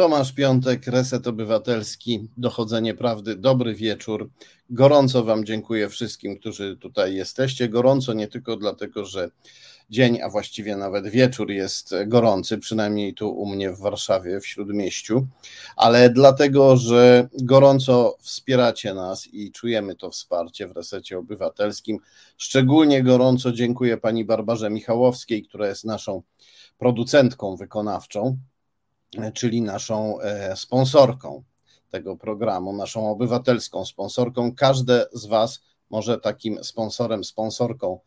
Tomasz Piątek, Reset Obywatelski, Dochodzenie Prawdy. Dobry wieczór. Gorąco Wam dziękuję wszystkim, którzy tutaj jesteście. Gorąco nie tylko dlatego, że dzień, a właściwie nawet wieczór jest gorący, przynajmniej tu u mnie w Warszawie, w śródmieściu, ale dlatego, że gorąco wspieracie nas i czujemy to wsparcie w resecie obywatelskim. Szczególnie gorąco dziękuję pani Barbarze Michałowskiej, która jest naszą producentką wykonawczą, czyli naszą e, sponsorką tego programu, naszą obywatelską sponsorką. Każde z Was może takim sponsorem, sponsorką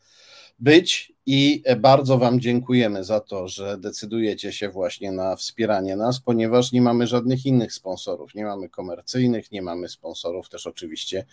być i bardzo Wam dziękujemy za to, że decydujecie się właśnie na wspieranie nas, ponieważ nie mamy żadnych innych sponsorów. Nie mamy komercyjnych, nie mamy sponsorów też oczywiście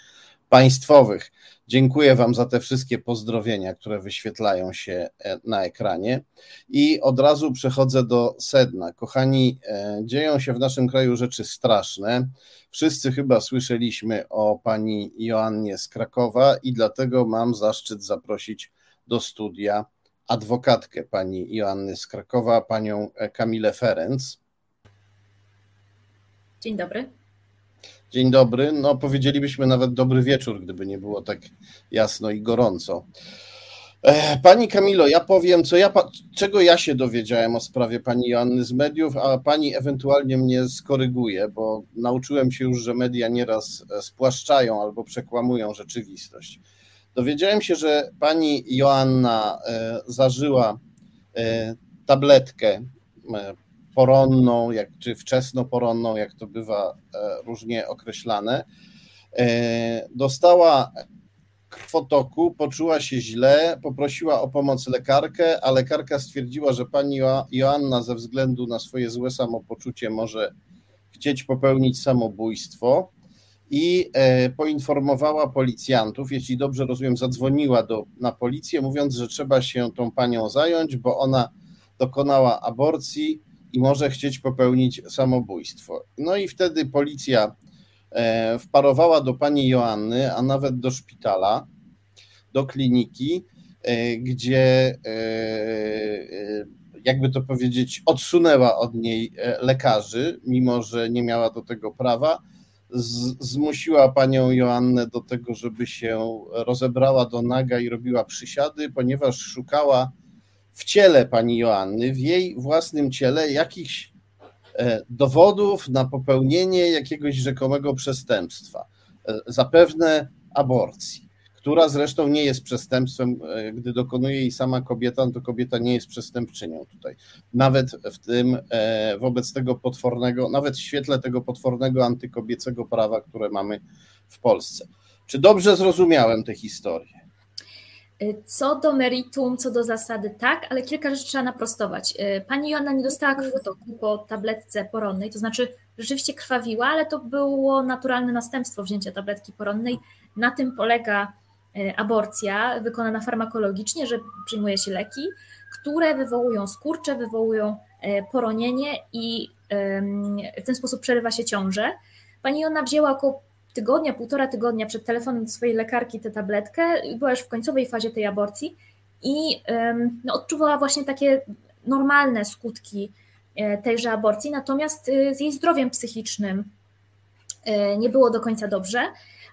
państwowych. Dziękuję Wam za te wszystkie pozdrowienia, które wyświetlają się e, na ekranie. I od razu przechodzę do sedna. Kochani, e, dzieją się w naszym kraju rzeczy straszne. Wszyscy chyba słyszeliśmy o pani Joannie z Krakowa, i dlatego mam zaszczyt zaprosić do studia adwokatkę pani Joanny z Krakowa, panią Kamilę Ferenc. Dzień dobry. Dzień dobry. No, powiedzielibyśmy nawet dobry wieczór, gdyby nie było tak jasno i gorąco. E, pani Kamilo, ja powiem, co ja, czego ja się dowiedziałem o sprawie pani Joanny z mediów, a pani ewentualnie mnie skoryguje, bo nauczyłem się już, że media nieraz spłaszczają albo przekłamują rzeczywistość. Dowiedziałem się, że pani Joanna e, zażyła e, tabletkę poronną, jak, czy wczesnoporonną, jak to bywa e, różnie określane. E, dostała krwotoku, poczuła się źle, poprosiła o pomoc lekarkę, a lekarka stwierdziła, że pani Joanna ze względu na swoje złe samopoczucie może chcieć popełnić samobójstwo i e, poinformowała policjantów, jeśli dobrze rozumiem, zadzwoniła do, na policję, mówiąc, że trzeba się tą panią zająć, bo ona dokonała aborcji i może chcieć popełnić samobójstwo. No i wtedy policja e, wparowała do pani Joanny, a nawet do szpitala, do kliniki, e, gdzie e, jakby to powiedzieć, odsunęła od niej lekarzy, mimo że nie miała do tego prawa. zmusiła panią Joannę do tego, żeby się rozebrała do naga i robiła przysiady, ponieważ szukała w ciele pani Joanny, w jej własnym ciele jakichś e, dowodów na popełnienie jakiegoś rzekomego przestępstwa, e, zapewne aborcji, która zresztą nie jest przestępstwem, e, gdy dokonuje jej sama kobieta, no to kobieta nie jest przestępczynią tutaj. Nawet w tym, wobec tego potwornego, nawet w świetle tego potwornego antykobiecego prawa, które mamy w Polsce. Czy dobrze zrozumiałem tę historię? Co do meritum, co do zasady, tak, ale kilka rzeczy trzeba naprostować. Y, pani Joanna nie dostała krwotoku po tabletce poronnej, to znaczy rzeczywiście krwawiła, ale to było naturalne następstwo wzięcia tabletki poronnej. Na tym polega y, aborcja wykonana farmakologicznie, że przyjmuje się leki, które wywołują skurcze, wywołują y, poronienie i w ten sposób przerywa się ciążę. Pani Joanna wzięła około tygodnia, półtora tygodnia przed telefonem do swojej lekarki tę tabletkę była już w końcowej fazie tej aborcji i no, odczuwała właśnie takie normalne skutki e, tejże aborcji, natomiast e, z jej zdrowiem psychicznym e, nie było do końca dobrze,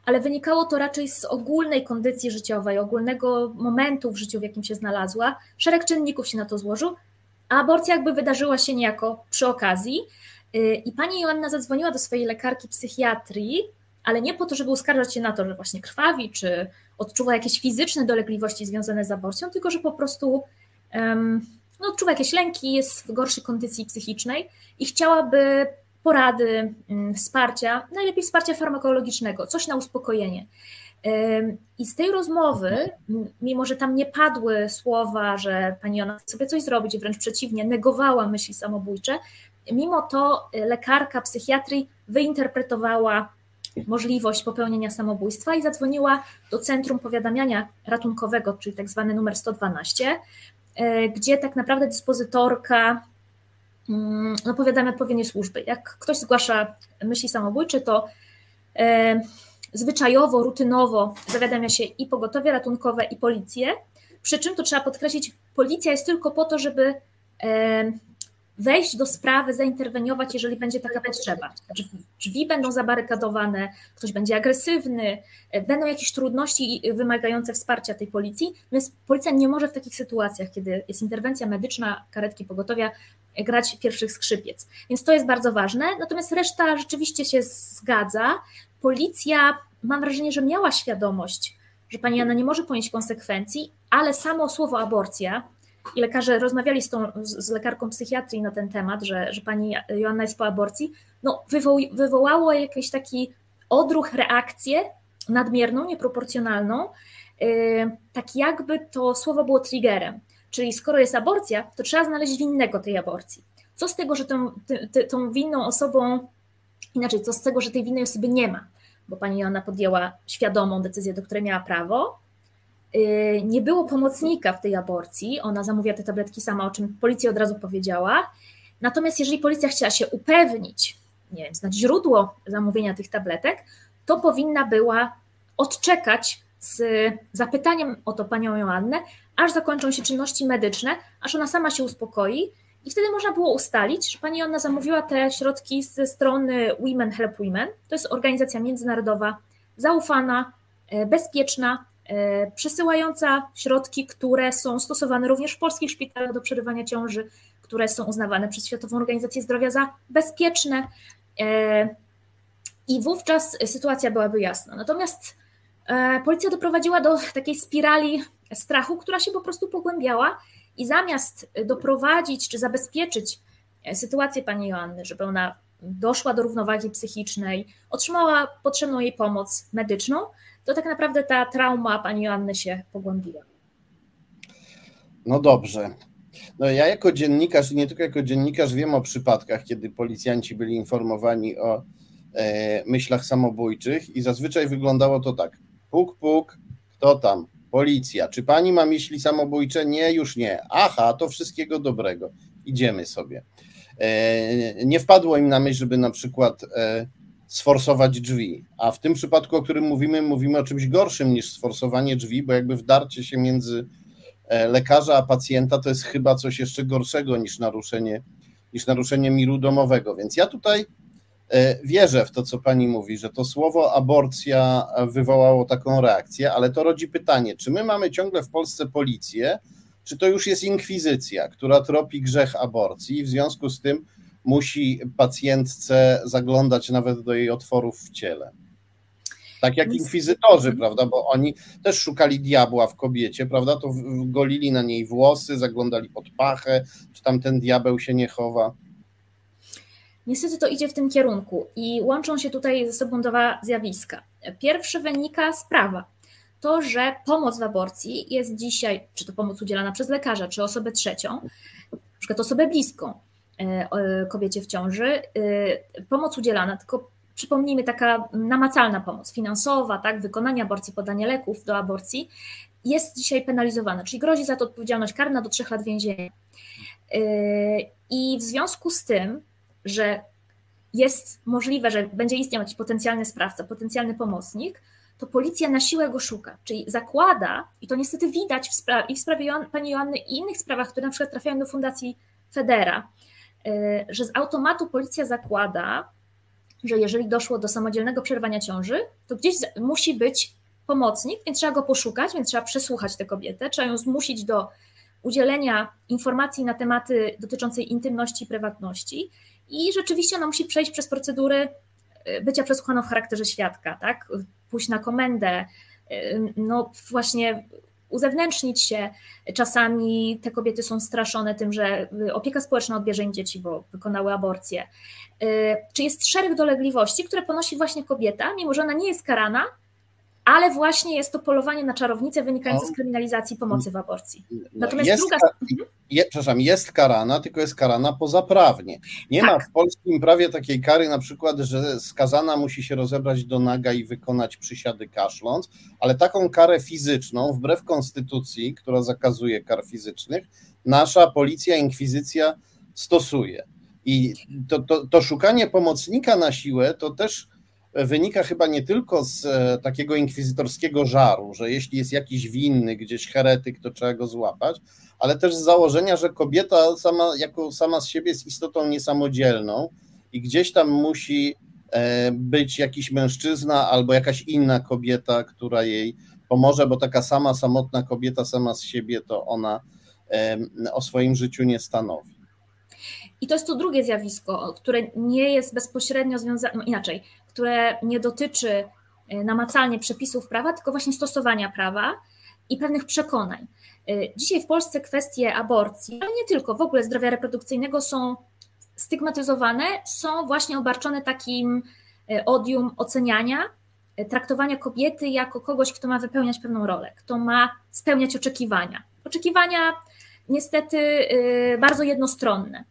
ale wynikało to raczej z ogólnej kondycji życiowej, ogólnego momentu w życiu, w jakim się znalazła. Szereg czynników się na to złożył, a aborcja jakby wydarzyła się niejako przy okazji. I pani Joanna zadzwoniła do swojej lekarki psychiatrii, ale nie po to, żeby uskarżać się na to, że właśnie krwawi, czy odczuwa jakieś fizyczne dolegliwości związane z aborcją, tylko że po prostu um, no, odczuwa jakieś lęki, jest w gorszej kondycji psychicznej i chciałaby porady, um, wsparcia, najlepiej wsparcia farmakologicznego, coś na uspokojenie. I z tej rozmowy, mimo że tam nie padły słowa, że pani Jona chce sobie coś zrobić, wręcz przeciwnie, negowała myśli samobójcze, mimo to lekarka psychiatrii wyinterpretowała możliwość popełnienia samobójstwa i zadzwoniła do Centrum Powiadamiania Ratunkowego, czyli tak zwany numer 112, e, gdzie tak naprawdę dyspozytorka mm, no, powiadamia odpowiednie służby. Jak ktoś zgłasza myśli samobójcze, to e, zwyczajowo, rutynowo zawiadamia się i pogotowie ratunkowe, i policję. Przy czym to trzeba podkreślić, policja jest tylko po to, żeby e, wejść do sprawy, zainterweniować, jeżeli będzie taka potrzeba. Drzwi będą zabarykadowane, ktoś będzie agresywny, będą jakieś trudności wymagające wsparcia tej policji, więc policja nie może w takich sytuacjach, kiedy jest interwencja medyczna, karetki pogotowia, grać pierwszych skrzypiec. Więc to jest bardzo ważne. Natomiast reszta rzeczywiście się zgadza. Policja, mam wrażenie, że miała świadomość, że pani Anna nie może ponieść konsekwencji, ale samo słowo aborcja, i lekarze rozmawiali z, tą, z lekarką psychiatrii na ten temat, że, że pani Joanna jest po aborcji, no wywoł, wywołało jakiś taki odruch, reakcję nadmierną, nieproporcjonalną, yy, tak jakby to słowo było triggerem. Czyli skoro jest aborcja, to trzeba znaleźć winnego tej aborcji. Co z tego, że tą, ty, tą winną osobą, inaczej, co z tego, że tej winnej osoby nie ma? Bo pani Joanna podjęła świadomą decyzję, do której miała prawo, Y, nie było pomocnika w tej aborcji, ona zamówiła te tabletki sama, o czym policja od razu powiedziała. Natomiast jeżeli policja chciała się upewnić, nie wiem, znać źródło zamówienia tych tabletek, to powinna była odczekać z zapytaniem o to panią Joannę, aż zakończą się czynności medyczne, aż ona sama się uspokoi i wtedy można było ustalić, że pani Joanna zamówiła te środki ze strony Women Help Women. To jest organizacja międzynarodowa, zaufana, e, bezpieczna, przesyłająca środki, które są stosowane również w polskich szpitalach do przerywania ciąży, które są uznawane przez Światową Organizację Zdrowia za bezpieczne. E, I wówczas sytuacja byłaby jasna. Natomiast e, policja doprowadziła do takiej spirali strachu, która się po prostu pogłębiała i zamiast doprowadzić czy zabezpieczyć sytuację pani Joanny, żeby ona doszła do równowagi psychicznej, otrzymała potrzebną jej pomoc medyczną, to tak naprawdę ta trauma pani Joanny się pogłębiła. No dobrze. No ja jako dziennikarz, nie tylko jako dziennikarz, wiem o przypadkach, kiedy policjanci byli informowani o e, myślach samobójczych i zazwyczaj wyglądało to tak. Puk, puk, kto tam? Policja. Czy pani ma myśli samobójcze? Nie, już nie. Aha, to wszystkiego dobrego. Idziemy sobie. E, nie wpadło im na myśl, żeby na przykład e, sforsować drzwi. A w tym przypadku, o którym mówimy, mówimy o czymś gorszym niż sforsowanie drzwi, bo jakby wdarcie się między e, lekarza a pacjenta to jest chyba coś jeszcze gorszego niż naruszenie, niż naruszenie miru domowego. Więc ja tutaj e, wierzę w to, co pani mówi, że to słowo aborcja wywołało taką reakcję, ale to rodzi pytanie, czy my mamy ciągle w Polsce policję, czy to już jest inkwizycja, która tropi grzech aborcji i w związku z tym musi pacjentce zaglądać nawet do jej otworów w ciele. Tak jak inkwizytorzy, prawda, bo oni też szukali diabła w kobiecie, prawda, to golili na niej włosy, zaglądali pod pachę, czy tam ten diabeł się nie chowa. Niestety to idzie w tym kierunku i łączą się tutaj ze sobą dwa zjawiska. Pierwszy wynika z prawa. To, że pomoc w aborcji jest dzisiaj, czy to pomoc udzielana przez lekarza, czy osobę trzecią, na przykład osobę bliską, kobiecie w ciąży. E, pomoc udzielana, tylko przypomnijmy, taka namacalna pomoc finansowa, tak, wykonanie aborcji, podanie leków do aborcji, jest dzisiaj penalizowana, czyli grozi za to odpowiedzialność karna do trzech lat więzienia. E, I w związku z tym, że jest możliwe, że będzie istniał jakiś potencjalny sprawca, potencjalny pomocnik, to policja na siłę go szuka, czyli zakłada, i to niestety widać w i w sprawie pani Joanny i innych sprawach, które na przykład trafiają do Fundacji Federa, że z automatu policja zakłada, że jeżeli doszło do samodzielnego przerwania ciąży, to gdzieś musi być pomocnik, więc trzeba go poszukać, więc trzeba przesłuchać tę kobietę, trzeba ją zmusić do udzielenia informacji na tematy dotyczące intymności i prywatności i rzeczywiście ona musi przejść przez procedury y, bycia przesłuchaną w charakterze świadka, tak? Pójść na komendę, y, no właśnie uzewnętrznić się. Czasami te kobiety są straszone tym, że opieka społeczna odbierze im dzieci, bo wykonały aborcję. Y, czy jest szereg dolegliwości, które ponosi właśnie kobieta, mimo że ona nie jest karana, ale właśnie jest to polowanie na czarownicę wynikające z kryminalizacji pomocy w aborcji. No, Natomiast jest, druga. Mhm. Je, przepraszam, jest karana, tylko jest karana pozaprawnie. Nie tak. ma w polskim prawie takiej kary, na przykład, że skazana musi się rozebrać do naga i wykonać przysiady kaszląc, ale taką karę fizyczną, wbrew konstytucji, która zakazuje kar fizycznych, nasza policja, inkwizycja stosuje. I to, to, to szukanie pomocnika na siłę to też wynika chyba nie tylko z e, takiego inkwizytorskiego żaru, że jeśli jest jakiś winny, gdzieś heretyk, to trzeba go złapać, ale też z założenia, że kobieta sama, jako sama z siebie jest istotą niesamodzielną i gdzieś tam musi e, być jakiś mężczyzna albo jakaś inna kobieta, która jej pomoże, bo taka sama samotna kobieta sama z siebie to ona o swoim życiu nie stanowi. I to jest to drugie zjawisko, które nie jest bezpośrednio związane, no inaczej, które nie dotyczy e, namacalnie przepisów prawa, tylko właśnie stosowania prawa i pewnych przekonań. E, dzisiaj w Polsce kwestie aborcji, ale nie tylko, w ogóle zdrowia reprodukcyjnego są stygmatyzowane, są właśnie obarczone takim e, odium oceniania, traktowania kobiety jako kogoś, kto ma wypełniać pewną rolę, kto ma spełniać oczekiwania. Oczekiwania niestety bardzo jednostronne.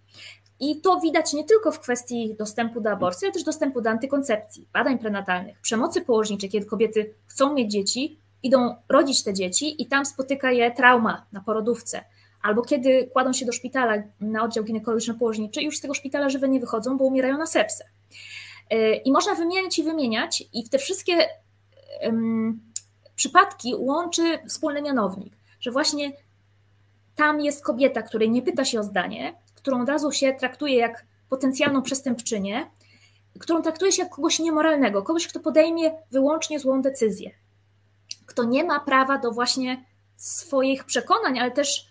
I to widać nie tylko w kwestii dostępu do aborcji, ale też dostępu do antykoncepcji, badań prenatalnych, przemocy położniczej, kiedy kobiety chcą mieć dzieci, idą rodzić te dzieci i tam spotyka je trauma na porodówce. Albo kiedy kładą się do szpitala na oddział ginekologiczno-położniczy już z tego szpitala żywe nie wychodzą, bo umierają na sepsę. Y, I można wymieniać i wymieniać, i w te wszystkie um, przypadki łączy wspólny mianownik, że właśnie tam jest kobieta, której nie pyta się o zdanie, którą od razu się traktuje jak potencjalną przestępczynię, którą traktuje się jak kogoś niemoralnego, kogoś, kto podejmie wyłącznie złą decyzję, kto nie ma prawa do właśnie swoich przekonań, ale też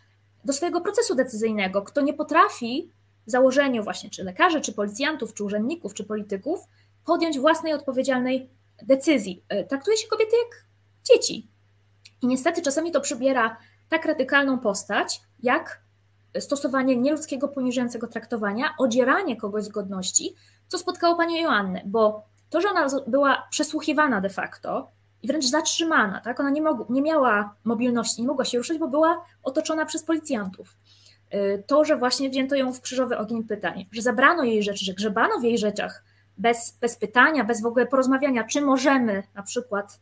do swojego procesu decyzyjnego, kto nie potrafi w założeniu właśnie czy lekarzy, czy policjantów, czy urzędników, czy polityków podjąć własnej odpowiedzialnej decyzji. E, traktuje się kobiety jak dzieci. I niestety czasami to przybiera tak radykalną postać, jak stosowanie nieludzkiego, poniżającego traktowania, odzieranie kogoś z godności, co spotkało panią Joannę, bo to, że ona była przesłuchiwana de facto i wręcz zatrzymana, tak? ona nie, mog- nie miała mobilności, nie mogła się ruszyć, bo była otoczona przez policjantów. Y, to, że właśnie wzięto ją w krzyżowy ogień pytań, że zabrano jej rzeczy, że grzebano w jej rzeczach bez, bez pytania, bez w ogóle porozmawiania, czy możemy na przykład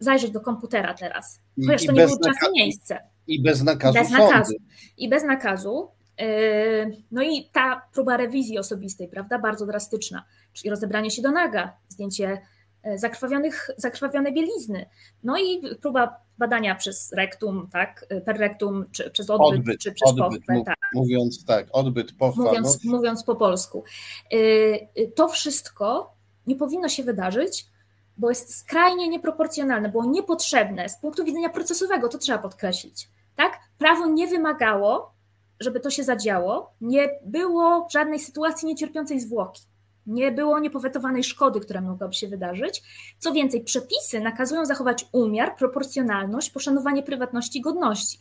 zajrzeć do komputera teraz, chociaż to nie był czas i miejsce. I bez nakazu. Bez nakazu. I bez nakazu. Yy, no i ta próba rewizji osobistej, prawda, bardzo drastyczna, czyli rozebranie się do naga, zdjęcie e, zakrwawionych, zakrwawionej bielizny, no i próba badania przez rektum, tak, e, per rektum, czy przez odbyt, odbyt czy przez odbyt, pochwę. Tak. Mówiąc tak, odbyt, pochwa. Mówiąc, no. mówiąc po polsku. Yy, to wszystko nie powinno się wydarzyć, bo jest skrajnie nieproporcjonalne, było niepotrzebne z punktu widzenia procesowego, to trzeba podkreślić tak? Prawo nie wymagało, żeby to się zadziało, nie było żadnej sytuacji niecierpiącej zwłoki. Nie było niepowetowanej szkody, która mogłaby się wydarzyć. Co więcej, przepisy nakazują zachować umiar, proporcjonalność, poszanowanie prywatności i godności.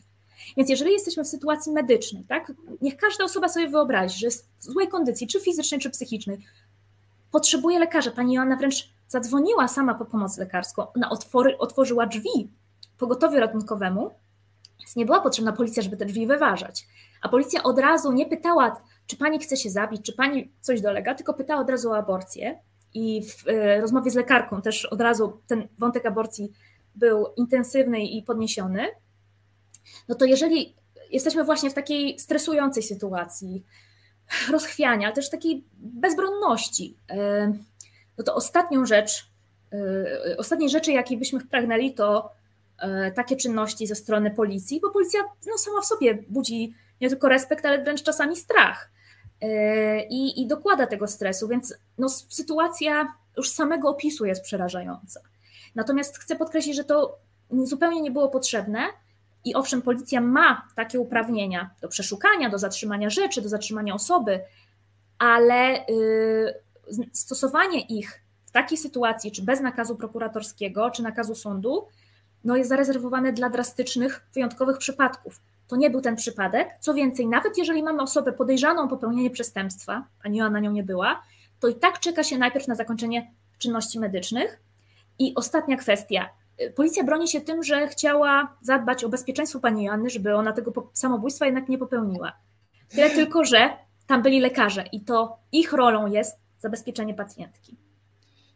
Więc jeżeli jesteśmy w sytuacji medycznej, tak, niech każda osoba sobie wyobrazi, że jest w złej kondycji, czy fizycznej, czy psychicznej, potrzebuje lekarza. Pani Joanna wręcz zadzwoniła sama po pomoc lekarską, ona otwory, otworzyła drzwi pogotowiu ratunkowemu, więc nie była potrzebna policja, żeby te drzwi wyważać. A policja od razu nie pytała, czy pani chce się zabić, czy pani coś dolega, tylko pytała od razu o aborcję. I w e, rozmowie z lekarką też od razu ten wątek aborcji był intensywny i podniesiony. No to jeżeli jesteśmy właśnie w takiej stresującej sytuacji, rozchwiania, ale też takiej bezbronności, e, no to ostatnią rzecz, e, ostatniej rzeczy, jakiej byśmy pragnęli, to E, takie czynności ze strony policji, bo policja no, sama w sobie budzi nie tylko respekt, ale wręcz czasami strach i, i dokłada tego stresu, więc no, sytuacja już samego opisu jest przerażająca. Natomiast chcę podkreślić, że to zupełnie nie było potrzebne i owszem, policja ma takie uprawnienia do przeszukania, do zatrzymania rzeczy, do zatrzymania osoby, ale y, stosowanie ich w takiej sytuacji, czy bez nakazu prokuratorskiego, czy nakazu sądu, no jest zarezerwowane dla drastycznych, wyjątkowych przypadków. To nie był ten przypadek. Co więcej, nawet jeżeli mamy osobę podejrzaną o popełnienie przestępstwa, pani Joanna nią nie była, to i tak czeka się najpierw na zakończenie czynności medycznych. I ostatnia kwestia. Policja broni się tym, że chciała zadbać o bezpieczeństwo pani Joanny, żeby ona tego samobójstwa jednak nie popełniła. Tyle tylko, że tam byli lekarze i to ich rolą jest zabezpieczenie pacjentki.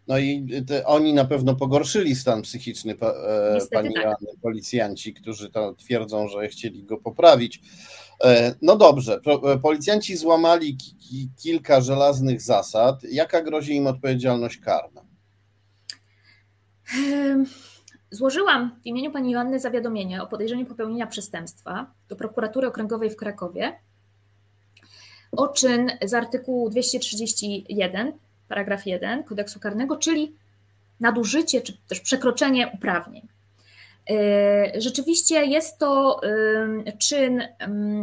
No i te, oni na pewno pogorszyli stan psychiczny pa, e, pani tak. Joanny, policjanci, którzy to twierdzą, że chcieli go poprawić. E, no dobrze, e, policjanci złamali ki, kilka żelaznych zasad. Jaka grozi im odpowiedzialność karna? Złożyłam w imieniu pani Joanny zawiadomienie o podejrzeniu popełnienia przestępstwa do prokuratury okręgowej w Krakowie o czyn z artykułu 231, paragraf 1 kodeksu karnego, czyli nadużycie czy też przekroczenie uprawnień. E, rzeczywiście jest to czyn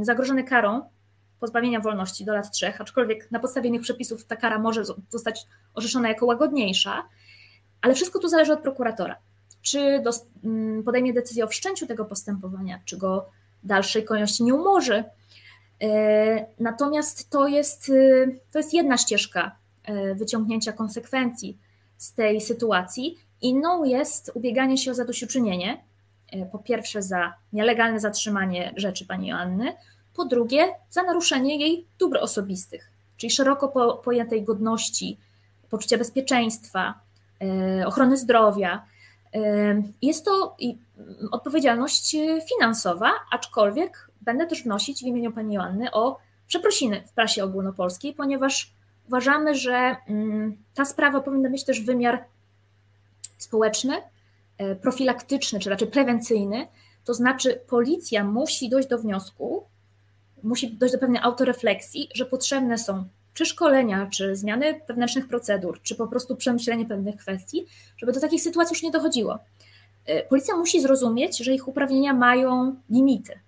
zagrożony karą pozbawienia wolności do lat trzech, aczkolwiek na podstawie innych przepisów ta kara może zostać orzeczona jako łagodniejsza, ale wszystko tu zależy od prokuratora. Czy podejmie decyzję o wszczęciu tego postępowania, czy go dalszej kolejności nie umorzy. E, natomiast to jest, y, to jest jedna ścieżka e, wyciągnięcia konsekwencji z tej sytuacji. Inną jest ubieganie się o zadośćuczynienie, e, po pierwsze za nielegalne zatrzymanie rzeczy pani Joanny, po drugie za naruszenie jej dóbr osobistych, czyli szeroko pojętej godności, poczucia bezpieczeństwa, e, ochrony zdrowia. Jest to odpowiedzialność finansowa, aczkolwiek będę też wnosić w imieniu pani Joanny o przeprosiny w prasie ogólnopolskiej, ponieważ uważamy, że mm, ta sprawa powinna mieć też wymiar społeczny, e, profilaktyczny, czy raczej prewencyjny. To znaczy, policja musi dojść do wniosku, musi dojść do pewnej autorefleksji, że potrzebne są czy szkolenia, czy zmiany wewnętrznych procedur, czy po prostu przemyślenie pewnych kwestii, żeby do takich sytuacji już nie dochodziło. E, policja musi zrozumieć, że ich uprawnienia mają limity.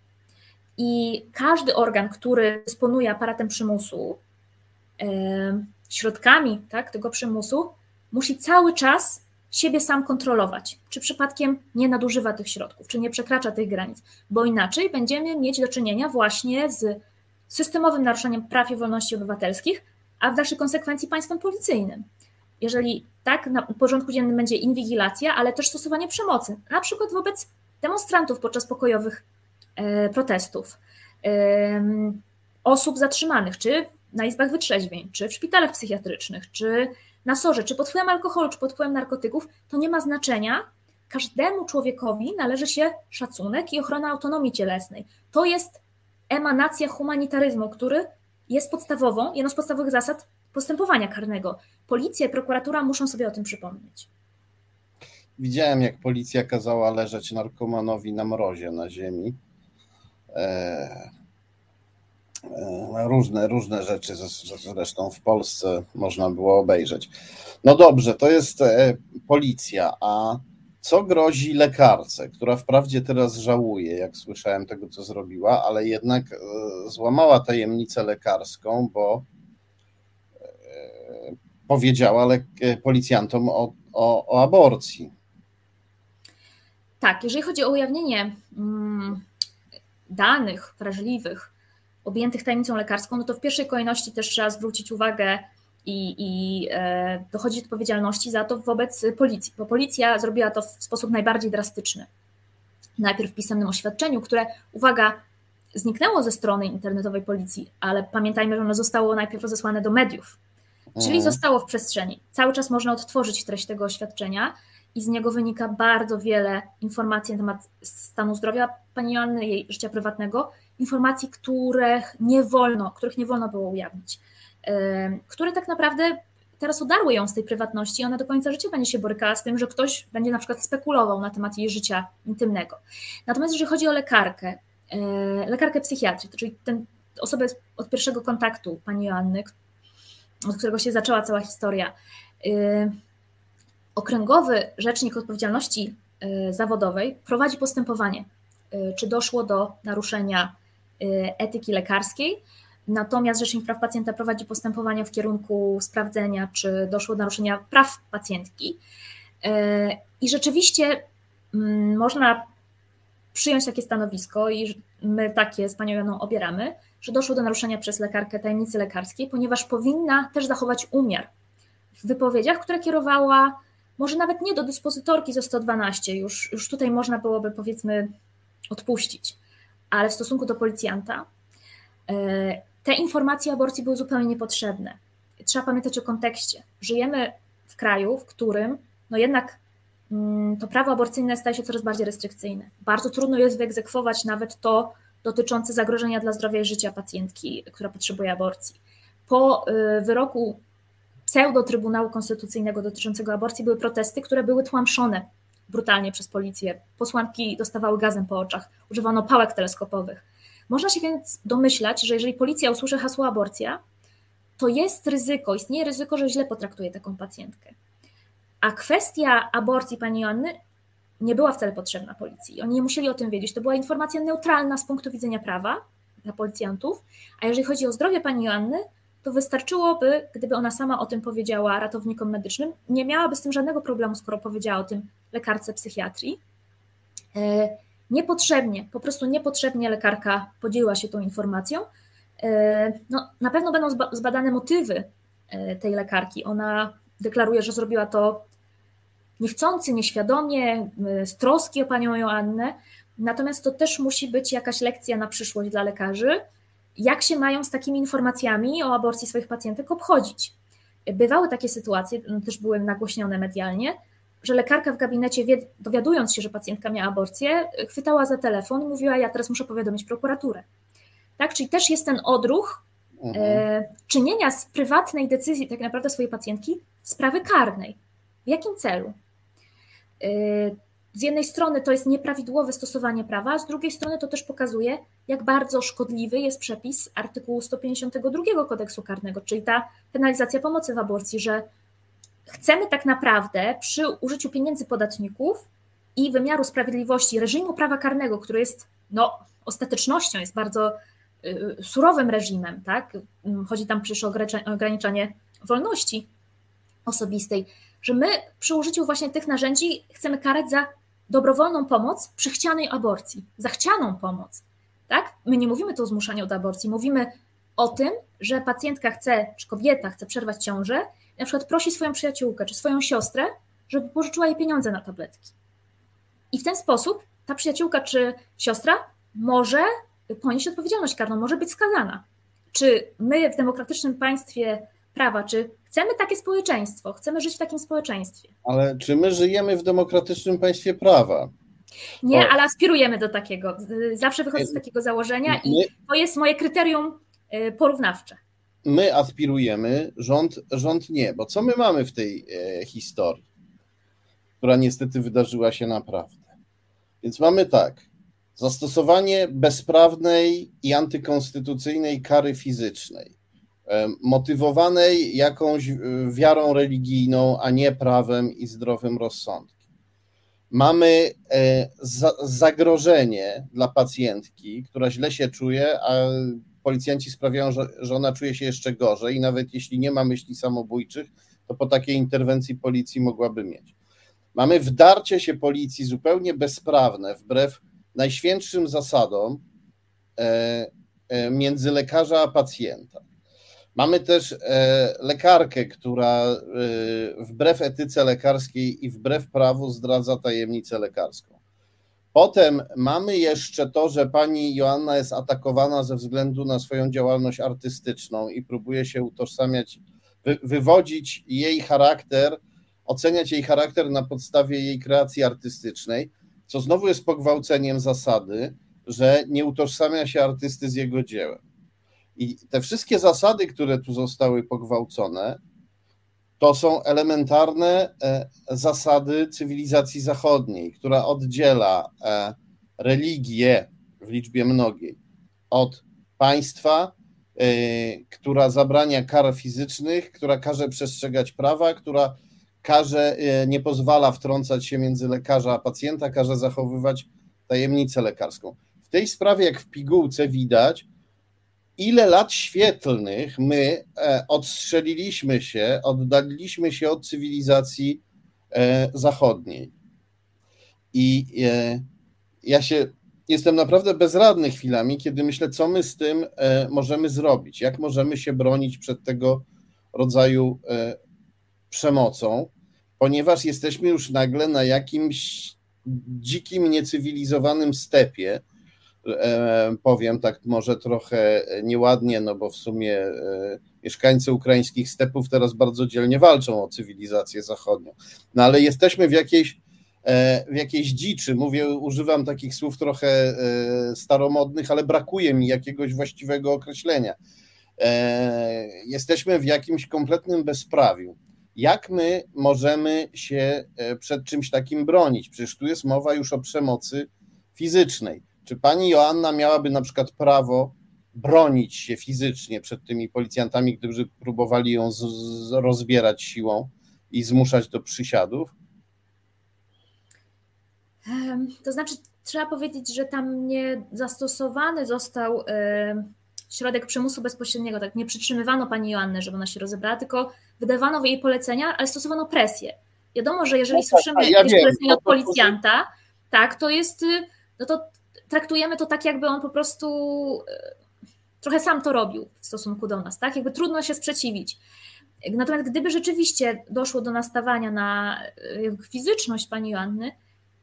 I każdy organ, który dysponuje aparatem przymusu, środkami tak, tego przymusu, musi cały czas siebie sam kontrolować, czy przypadkiem nie nadużywa tych środków, czy nie przekracza tych granic, bo inaczej będziemy mieć do czynienia właśnie z systemowym naruszeniem praw i wolności obywatelskich, a w dalszej konsekwencji państwem policyjnym. Jeżeli tak, na porządku dziennym będzie inwigilacja, ale też stosowanie przemocy, na przykład wobec demonstrantów podczas pokojowych e, protestów, osób zatrzymanych, czy na izbach wytrzeźwień, czy w szpitalach psychiatrycznych, czy na sorze, czy pod wpływem alkoholu, czy pod wpływem narkotyków, to nie ma znaczenia. Każdemu człowiekowi należy się szacunek i ochrona autonomii cielesnej. To jest emanacja humanitaryzmu, który jest podstawową, jedną z podstawowych zasad postępowania karnego. Policja i prokuratura muszą sobie o tym przypomnieć. Widziałem, jak policja kazała leżeć narkomanowi na mrozie na ziemi. Eee E, różne, różne rzeczy zresztą w Polsce można było obejrzeć. No dobrze, to jest e, policja, a co grozi lekarce, która wprawdzie teraz żałuje, jak słyszałem tego, co zrobiła, ale jednak e, złamała tajemnicę lekarską, bo powiedziała policjantom o, o, o aborcji. Tak, jeżeli chodzi o ujawnienie mm, danych wrażliwych objętych tajemnicą lekarską, no to w pierwszej kolejności też trzeba zwrócić uwagę i, i e, dochodzi do odpowiedzialności za to wobec policji, bo policja zrobiła to w sposób najbardziej drastyczny. Najpierw w pisemnym oświadczeniu, które, uwaga, zniknęło ze strony internetowej policji, ale pamiętajmy, że ono zostało najpierw rozesłane do mediów, czyli mhm. zostało w przestrzeni. Cały czas można odtworzyć treść tego oświadczenia i z niego wynika bardzo wiele informacji na temat stanu zdrowia pani Joanny, jej życia prywatnego, informacji, których nie wolno, których nie wolno było ujawnić, które tak naprawdę teraz udarły ją z tej prywatności i ona do końca życia będzie się borykała z tym, że ktoś będzie na przykład spekulował na temat jej życia intymnego. Natomiast jeżeli chodzi o lekarkę, e, lekarkę psychiatrii, to czyli ten osobę od pierwszego kontaktu pani Joanny, od którego się zaczęła cała historia, e, Okręgowy Rzecznik Odpowiedzialności e, Zawodowej prowadzi postępowanie, czy doszło do naruszenia etyki lekarskiej. Natomiast Rzecznik Praw Pacjenta prowadzi postępowanie w kierunku sprawdzenia, czy doszło do naruszenia praw pacjentki. Y, I rzeczywiście mm, można przyjąć takie stanowisko, i my takie z panią Janą obieramy, że doszło do naruszenia przez lekarkę tajemnicy lekarskiej, ponieważ powinna też zachować umiar w wypowiedziach, które kierowała może nawet nie do dyspozytorki ze 112, już, już tutaj można byłoby powiedzmy odpuścić ale w stosunku do policjanta e, te informacje o aborcji były zupełnie niepotrzebne. Trzeba pamiętać o kontekście. Żyjemy w kraju, w którym no jednak mm, to prawo aborcyjne staje się coraz bardziej restrykcyjne. Bardzo trudno jest wyegzekwować nawet to dotyczące zagrożenia dla zdrowia i życia pacjentki, która potrzebuje aborcji. Po e, wyroku pseudo-trybunału konstytucyjnego dotyczącego aborcji były protesty, które były tłamszone brutalnie przez policję. Posłanki dostawały gazem po oczach, używano pałek teleskopowych. Można się więc domyślać, że jeżeli policja usłyszy hasło aborcja, to jest ryzyko, istnieje ryzyko, że źle potraktuje taką pacjentkę. A kwestia aborcji pani Joanny nie była wcale potrzebna policji. Oni nie musieli o tym wiedzieć. To była informacja neutralna z punktu widzenia prawa dla policjantów. A jeżeli chodzi o zdrowie pani Joanny, to wystarczyłoby, gdyby ona sama o tym powiedziała ratownikom medycznym. Nie miałaby z tym żadnego problemu, skoro powiedziała o tym lekarce psychiatrii. Niepotrzebnie, po prostu niepotrzebnie lekarka podzieliła się tą informacją. E, no, na pewno będą zbadane motywy e, tej lekarki. Ona deklaruje, że zrobiła to niechcący, nieświadomie, z troski o panią Joannę. Natomiast to też musi być jakaś lekcja na przyszłość dla lekarzy, jak się mają z takimi informacjami o aborcji swoich pacjentek obchodzić. Bywały takie sytuacje, no, też były nagłośnione medialnie, że lekarka w gabinecie, dowiadując się, że pacjentka miała aborcję, chwytała za telefon i mówiła: Ja teraz muszę powiadomić prokuraturę. Tak, czyli też jest ten odruch mhm. e, czynienia z prywatnej decyzji, tak naprawdę swojej pacjentki, sprawy karnej. W jakim celu? E, z jednej strony to jest nieprawidłowe stosowanie prawa, z drugiej strony to też pokazuje, jak bardzo szkodliwy jest przepis artykułu 152 kodeksu karnego, czyli ta penalizacja pomocy w aborcji, że chcemy tak naprawdę przy użyciu pieniędzy podatników i wymiaru sprawiedliwości reżimu prawa karnego, który jest no, ostatecznością, jest bardzo y, surowym reżimem, tak? Chodzi tam przecież o ograniczanie wolności osobistej, że my przy użyciu właśnie tych narzędzi chcemy karać za dobrowolną pomoc przy chcianej aborcji, za chcianą pomoc. Tak? My nie mówimy tu o zmuszaniu do aborcji, mówimy o tym, że pacjentka chce, czy kobieta chce przerwać ciążę, na przykład prosi swoją przyjaciółkę czy swoją siostrę, żeby pożyczyła jej pieniądze na tabletki. I w ten sposób ta przyjaciółka czy siostra może ponieść odpowiedzialność karną, może być skazana. Czy my w demokratycznym państwie prawa, czy chcemy takie społeczeństwo, chcemy żyć w takim społeczeństwie? Ale czy my żyjemy w demokratycznym państwie prawa? Nie, o. ale aspirujemy do takiego. Zawsze wychodzę z takiego założenia i to jest moje kryterium y, porównawcze. My aspirujemy, rząd, rząd nie, bo co my mamy w tej e, historii, która niestety wydarzyła się naprawdę? Więc mamy tak, zastosowanie bezprawnej i antykonstytucyjnej kary fizycznej, e, motywowanej jakąś e, wiarą religijną, a nie prawem i zdrowym rozsądkiem. Mamy e, zagrożenie dla pacjentki, która źle się czuje, a policjanci sprawiają, że, że ona czuje się jeszcze gorzej i nawet jeśli nie ma myśli samobójczych, to po takiej interwencji policji mogłaby mieć. Mamy wdarcie się policji zupełnie bezprawne, wbrew najświętszym zasadom e, e, między lekarza a pacjenta. Mamy też e, lekarkę, która wbrew etyce lekarskiej i wbrew prawu zdradza tajemnicę lekarską. Potem mamy jeszcze to, że pani Joanna jest atakowana ze względu na swoją działalność artystyczną i próbuje się utożsamiać, wy, wywodzić jej charakter, oceniać jej charakter na podstawie jej kreacji artystycznej, co znowu jest pogwałceniem zasady, że nie utożsamia się artysty z jego dziełem. I te wszystkie zasady, które tu zostały pogwałcone, to są elementarne e, zasady cywilizacji zachodniej, która oddziela e, religię w liczbie mnogiej od państwa, e, która zabrania kar fizycznych, która każe przestrzegać prawa, która każe, nie pozwala wtrącać się między lekarza a pacjenta, każe zachowywać tajemnicę lekarską. W tej sprawie, jak w pigułce widać, ile lat świetlnych my e, odstrzeliliśmy się, oddaliliśmy się od cywilizacji e, zachodniej. I e, ja się jestem naprawdę bezradny chwilami, kiedy myślę, co my z tym możemy zrobić, jak możemy się bronić przed tego rodzaju przemocą, ponieważ jesteśmy już nagle na jakimś dzikim, niecywilizowanym stepie, powiem tak może trochę nieładnie, no bo w sumie e, mieszkańcy ukraińskich stepów teraz bardzo dzielnie walczą o cywilizację zachodnią. No ale jesteśmy w jakiejś, e, w jakiejś dziczy. Mówię, używam takich słów trochę staromodnych, ale brakuje mi jakiegoś właściwego określenia. e, jesteśmy w jakimś kompletnym bezprawiu. Jak my możemy się e, przed czymś takim bronić? Przecież tu jest mowa już o przemocy fizycznej. Czy pani Joanna miałaby na przykład prawo bronić się fizycznie przed tymi policjantami, którzy próbowali ją rozbierać siłą i zmuszać do przysiadów? To znaczy, trzeba powiedzieć, że tam nie zastosowany został środek przymusu bezpośredniego, tak nie przytrzymywano pani Joanny, żeby ona się rozebrała, tylko wydawano jej polecenia, ale stosowano presję. Wiadomo, że jeżeli no tak, słyszymy ja jakieś polecenie od policjanta, tak, to jest, y, no to traktujemy to tak, jakby on po prostu y, trochę sam to robił w stosunku do nas, tak? Jakby trudno się sprzeciwić. Natomiast gdyby rzeczywiście doszło do nastawania na y, fizyczność pani Joanny,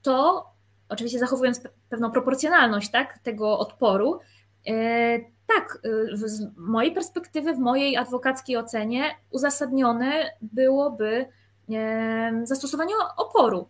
to oczywiście zachowując pewną proporcjonalność tak, tego odporu, tak, y, z mojej perspektywy, w mojej adwokackiej ocenie uzasadnione byłoby zastosowanie oporu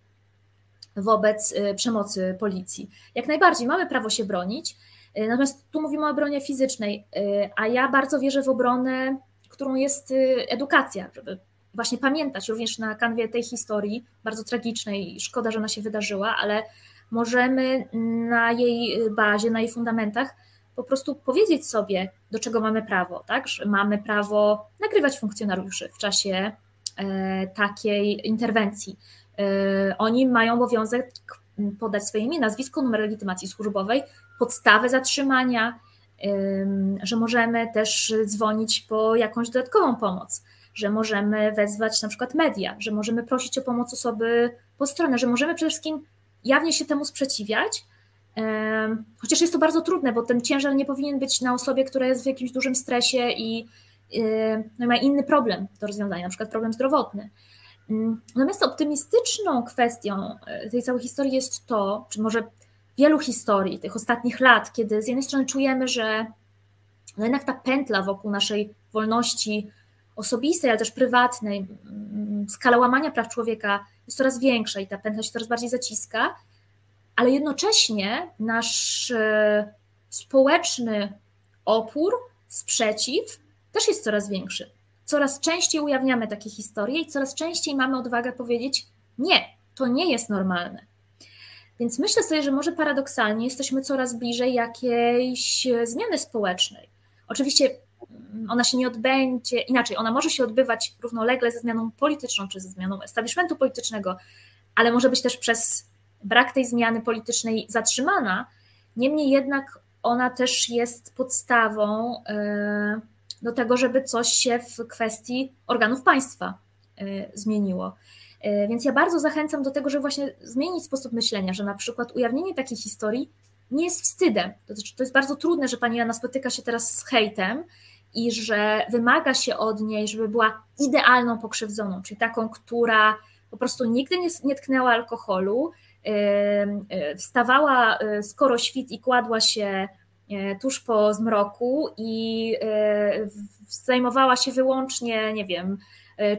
wobec y, przemocy policji. Jak najbardziej mamy prawo się bronić, y, natomiast tu mówimy o obronie fizycznej, a ja bardzo wierzę w obronę, którą jest edukacja, żeby właśnie pamiętać również na kanwie tej historii, bardzo tragicznej, szkoda, że ona się wydarzyła, ale możemy na jej bazie, na jej fundamentach po prostu powiedzieć sobie, do czego mamy prawo, tak? Że mamy prawo nagrywać funkcjonariuszy w czasie e, takiej interwencji. E, oni mają obowiązek podać swoje imię, nazwisko, numer legitymacji służbowej, podstawę zatrzymania, że możemy też dzwonić po jakąś dodatkową pomoc, że możemy wezwać na przykład media, że możemy prosić o pomoc osoby postronne, że możemy przede wszystkim jawnie się temu sprzeciwiać, Chociaż jest to bardzo trudne, bo ten ciężar nie powinien być na osobie, która jest w jakimś dużym stresie i no, ma inny problem do rozwiązania, na przykład problem zdrowotny. Natomiast optymistyczną kwestią e, tej całej historii jest to, czy może wielu historii tych ostatnich lat, kiedy z jednej strony czujemy, że no jednak ta pętla wokół naszej wolności osobistej, ale też prywatnej, skala łamania praw człowieka jest coraz większa i ta pętla się coraz bardziej zaciska, ale jednocześnie nasz e, społeczny opór, sprzeciw też jest coraz większy. Coraz częściej ujawniamy takie historie i coraz częściej mamy odwagę powiedzieć: Nie, to nie jest normalne. Więc myślę sobie, że może paradoksalnie jesteśmy coraz bliżej jakiejś zmiany społecznej. Oczywiście mm, ona się nie odbędzie, inaczej, ona może się odbywać równolegle ze zmianą polityczną czy ze zmianą establishmentu politycznego, ale może być też przez brak tej zmiany politycznej zatrzymana. Niemniej jednak ona też jest podstawą e, do tego, żeby coś się w kwestii organów państwa e, zmieniło. E, więc ja bardzo zachęcam do tego, żeby właśnie zmienić sposób myślenia, że na przykład ujawnienie takiej historii nie jest wstydem. To, znaczy, to jest bardzo trudne, że pani Jana spotyka się teraz z hejtem i że wymaga się od niej, żeby była idealną pokrzywdzoną, czyli taką, która po prostu nigdy nie, nie tknęła alkoholu, E, wstawała skoro świt i kładła się tuż po zmroku i zajmowała się wyłącznie, nie wiem,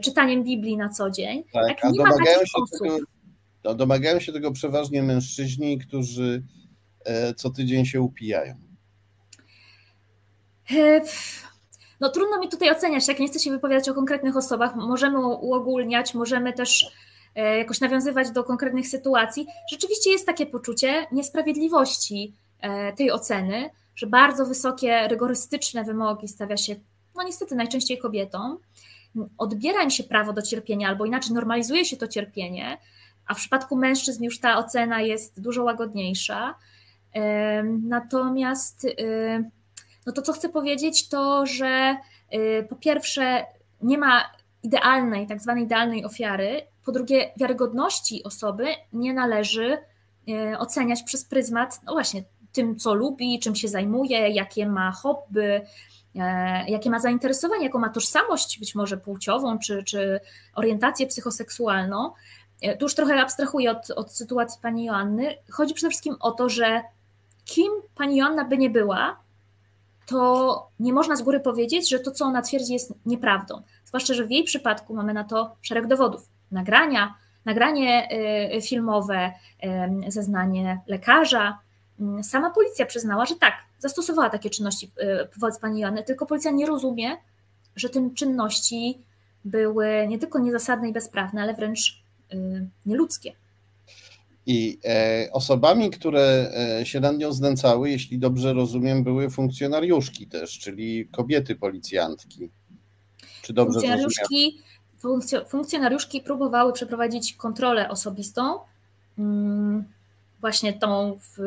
czytaniem Biblii na co dzień. Tak, tak a domagają się, tego, domagają się tego przeważnie mężczyźni, którzy co tydzień się upijają. No trudno mi tutaj oceniać, jak nie chcę się wypowiadać o konkretnych osobach, możemy uogólniać, możemy też E, jakoś nawiązywać do konkretnych sytuacji, rzeczywiście jest takie poczucie niesprawiedliwości e, tej oceny, że bardzo wysokie, rygorystyczne wymogi stawia się, no niestety najczęściej kobietom, odbiera im się prawo do cierpienia, albo inaczej normalizuje się to cierpienie, a w przypadku mężczyzn już ta ocena jest dużo łagodniejsza. Natomiast no to, co chcę powiedzieć, to że po pierwsze nie ma idealnej, tak zwanej idealnej ofiary, po drugie, wiarygodności osoby nie należy e, oceniać przez pryzmat, no właśnie, tym, co lubi, czym się zajmuje, jakie ma hobby, e, jakie ma zainteresowanie, jaką ma tożsamość, być może płciową, czy, czy orientację psychoseksualną. E, tu już trochę abstrahuję od, od sytuacji pani Joanny. Chodzi przede wszystkim o to, że kim pani Joanna by nie była, to nie można z góry powiedzieć, że to, co ona twierdzi, jest nieprawdą. Zwłaszcza, że w jej przypadku mamy na to szereg dowodów nagrania, nagranie y, filmowe, zeznanie lekarza, sama policja przyznała, że tak, zastosowała takie czynności wobec pani Joanny, tylko policja nie rozumie, że te czynności były nie tylko niezasadne i bezprawne, ale wręcz nieludzkie. I e, osobami, które e, się nad nią znęcały, jeśli dobrze rozumiem, były funkcjonariuszki też, czyli kobiety policjantki. Czy dobrze funkcjonariuszki, funkcjonariuszki próbowały przeprowadzić kontrolę osobistą, mm, właśnie tą w,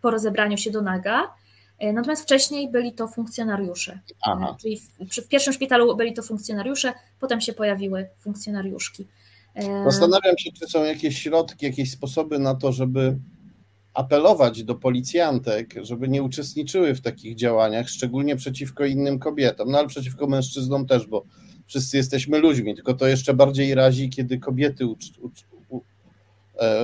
po rozebraniu się do naga. E, natomiast wcześniej byli to funkcjonariusze. Aha. Czyli w, w pierwszym szpitalu byli to funkcjonariusze, potem się pojawiły funkcjonariuszki. E, Zastanawiam się, czy są jakieś środki, jakieś sposoby na to, żeby apelować do policjantek, żeby nie uczestniczyły w takich działaniach, szczególnie przeciwko innym kobietom, no ale przeciwko mężczyznom też, bo wszyscy jesteśmy ludźmi, tylko to jeszcze bardziej razi, kiedy kobiety ucz, e,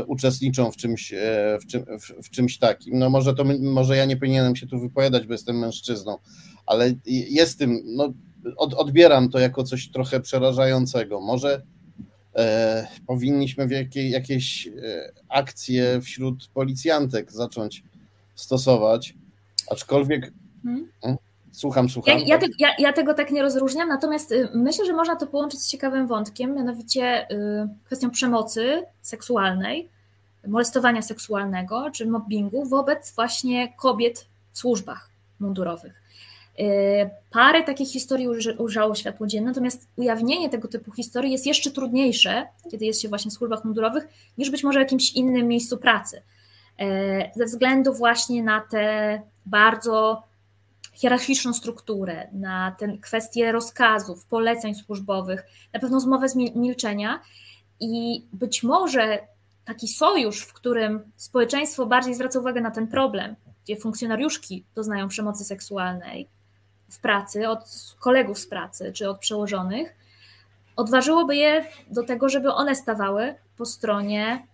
uczestniczą w czymś, e, w, czym, w, w, czymś takim. No może, to, może ja nie powinienem się tu wypowiadać, bo jestem mężczyzną, ale jest tym, no, od, odbieram to jako coś trochę przerażającego. Może E, powinniśmy w jakiej, jakieś e, akcje wśród policjantek zacząć stosować, aczkolwiek hmm? Słucham, słucham. Ja, ja, te, ja, ja, tego tak nie rozróżniam, natomiast y, myślę, że można to połączyć z ciekawym wątkiem, mianowicie y, kwestią przemocy seksualnej, molestowania seksualnego czy mobbingu wobec właśnie kobiet w służbach mundurowych. Y, parę takich historii ujrzało światło dzienne, natomiast ujawnienie tego typu historii jest jeszcze trudniejsze, kiedy jest się właśnie w służbach mundurowych, niż być może w jakimś innym miejscu pracy. Ze względu właśnie na tę bardzo hierarchiczną strukturę, na tę kwestię rozkazów, poleceń służbowych, na pewną zmowę z milczenia i być może taki sojusz, w którym społeczeństwo bardziej zwraca uwagę na ten problem, gdzie funkcjonariuszki doznają przemocy seksualnej, w pracy, od kolegów z pracy czy od przełożonych, odważyłoby je do tego, żeby one stawały po stronie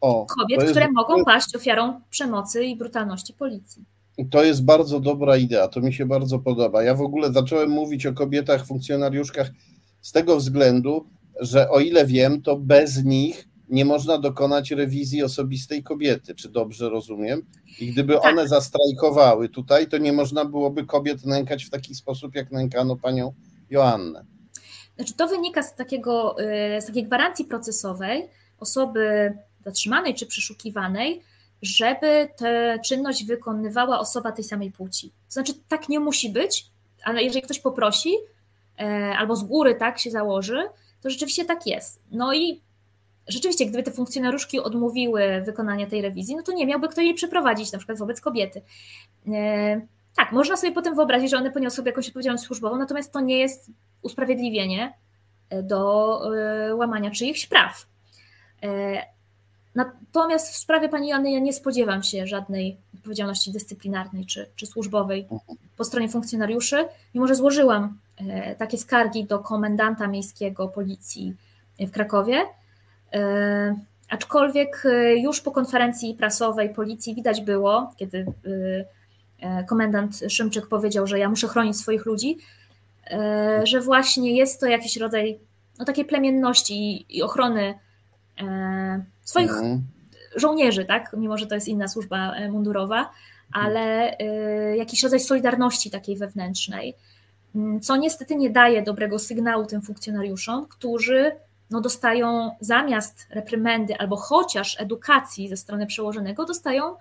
o, kobiet, jest, które mogą paść ofiarą przemocy i brutalności policji. To jest bardzo dobra idea, to mi się bardzo podoba. Ja w ogóle zacząłem mówić o kobietach, funkcjonariuszkach z tego względu, że o ile wiem, to bez nich nie można dokonać rewizji osobistej kobiety, czy dobrze rozumiem? I gdyby tak. one zastrajkowały tutaj, to nie można byłoby kobiet nękać w taki sposób, jak nękano panią Joannę. Znaczy, to wynika z, takiego, y, z takiej gwarancji procesowej osoby zatrzymanej czy przeszukiwanej, żeby tę czynność wykonywała osoba tej samej płci. To znaczy, tak nie musi być, ale jeżeli ktoś poprosi, e, albo z góry tak się założy, to rzeczywiście tak jest. No i rzeczywiście, gdyby te funkcjonariuszki odmówiły wykonania tej rewizji, no to nie miałby kto jej przeprowadzić, na przykład wobec kobiety. E, tak, można sobie potem wyobrazić, że one poniosłyby jakąś odpowiedzialność służbową, natomiast to nie jest usprawiedliwienie e, do łamania czyichś praw. Natomiast w sprawie pani Joanny ja nie spodziewam się żadnej odpowiedzialności dyscyplinarnej czy, czy służbowej po stronie funkcjonariuszy, mimo że złożyłam takie skargi do komendanta miejskiego policji w Krakowie, E, aczkolwiek e, już po konferencji prasowej policji widać było, kiedy e, komendant Szymczyk powiedział, że ja muszę chronić swoich ludzi, że właśnie jest to jakiś rodzaj no, takiej plemienności i ochrony swoich mhm. żołnierzy, tak? mimo że to jest inna służba mundurowa, ale jakiś rodzaj solidarności takiej wewnętrznej, co niestety nie daje dobrego sygnału tym funkcjonariuszom, którzy no dostają zamiast reprymendy albo chociaż edukacji ze strony przełożonego, dostają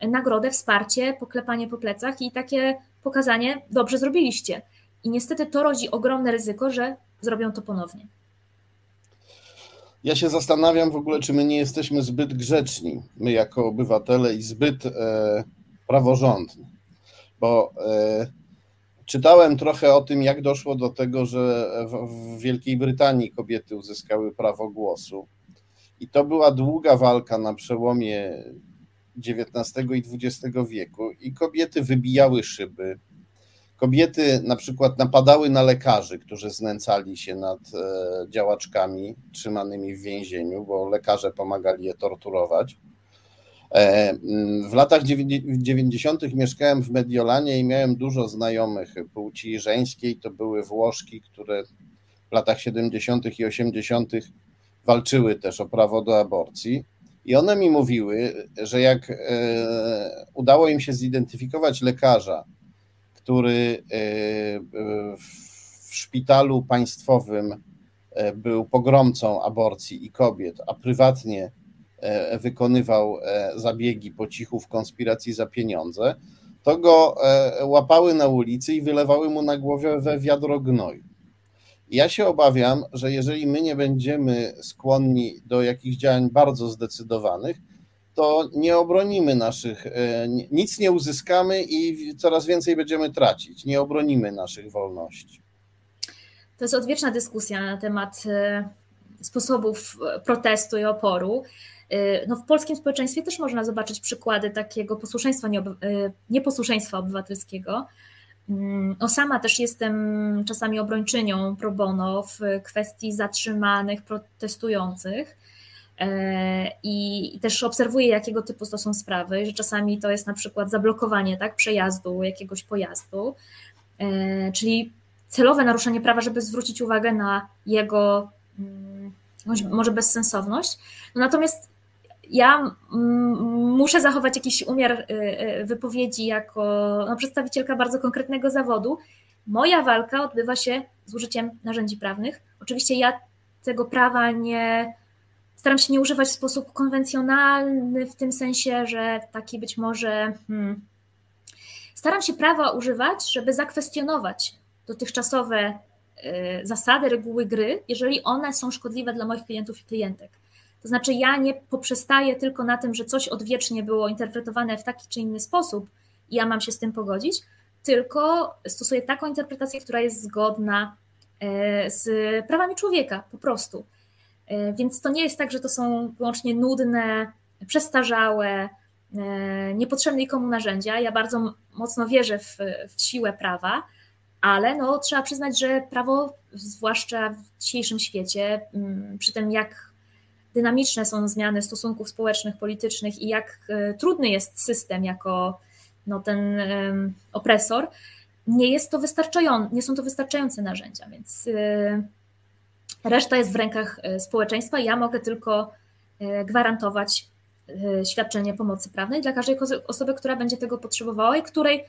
nagrodę, wsparcie, poklepanie po plecach i takie pokazanie, dobrze zrobiliście. I niestety to rodzi ogromne ryzyko, że zrobią to ponownie. Ja się zastanawiam w ogóle, czy my nie jesteśmy zbyt grzeczni, my jako obywatele i zbyt e, praworządni, bo e, Czytałem trochę o tym, jak doszło do tego, że w Wielkiej Brytanii kobiety uzyskały prawo głosu. I to była długa walka na przełomie XIX i XX wieku, i kobiety wybijały szyby. Kobiety na przykład napadały na lekarzy, którzy znęcali się nad e, działaczkami trzymanymi w więzieniu, bo lekarze pomagali je torturować. E, w latach 90. mieszkałem w Mediolanie i miałem dużo znajomych płci żeńskiej. To były Włoszki, które w latach 70. i 80. walczyły też o prawo do aborcji. I one mi mówiły, że jak udało im się zidentyfikować lekarza, który w szpitalu państwowym był pogromcą aborcji i kobiet, a prywatnie wykonywał zabiegi po cichu w konspiracji za pieniądze, to go łapały na ulicy i wylewały mu na głowę we wiadro gnoju. Ja się obawiam, że jeżeli my nie będziemy skłonni do jakichś działań bardzo zdecydowanych, to nie obronimy naszych, e, nic nie uzyskamy i coraz więcej będziemy tracić. Nie obronimy naszych wolności. To jest odwieczna dyskusja na temat e, sposobów protestu i oporu. E, no w polskim społeczeństwie też można zobaczyć przykłady takiego posłuszeństwa, nieposłuszeństwa obywatelskiego. Mm, no sama też jestem czasami obrończynią pro bono w kwestii zatrzymanych protestujących e, i też obserwuję, jakiego typu to są sprawy, że czasami to jest na przykład zablokowanie tak, przejazdu jakiegoś pojazdu, e, czyli celowe naruszenie prawa, żeby zwrócić uwagę na jego mm, może bezsensowność. No natomiast ja muszę zachować jakiś umiar y, wypowiedzi jako no, przedstawicielka bardzo konkretnego zawodu. Moja walka odbywa się z użyciem narzędzi prawnych. Oczywiście ja tego prawa nie staram się nie używać w sposób konwencjonalny, w tym sensie, że taki być może. Hmm, staram się prawa używać, żeby zakwestionować dotychczasowe y, zasady, reguły gry, jeżeli one są szkodliwe dla moich klientów i klientek. To znaczy, ja nie poprzestaję tylko na tym, że coś odwiecznie było interpretowane w taki czy inny sposób i ja mam się z tym pogodzić, tylko stosuję taką interpretację, która jest zgodna e, z prawami człowieka, po prostu. E, więc to nie jest tak, że to są wyłącznie nudne, przestarzałe, e, niepotrzebne nikomu narzędzia. Ja bardzo mocno wierzę w, w siłę prawa, ale no, trzeba przyznać, że prawo, zwłaszcza w dzisiejszym świecie, przy tym jak dynamiczne są zmiany stosunków społecznych, politycznych i jak e, trudny jest system jako no, ten opresor, nie jest to nie są to wystarczające narzędzia, więc reszta jest w rękach e, społeczeństwa. Ja mogę tylko gwarantować świadczenie pomocy prawnej dla każdej osoby, która będzie tego potrzebowała i której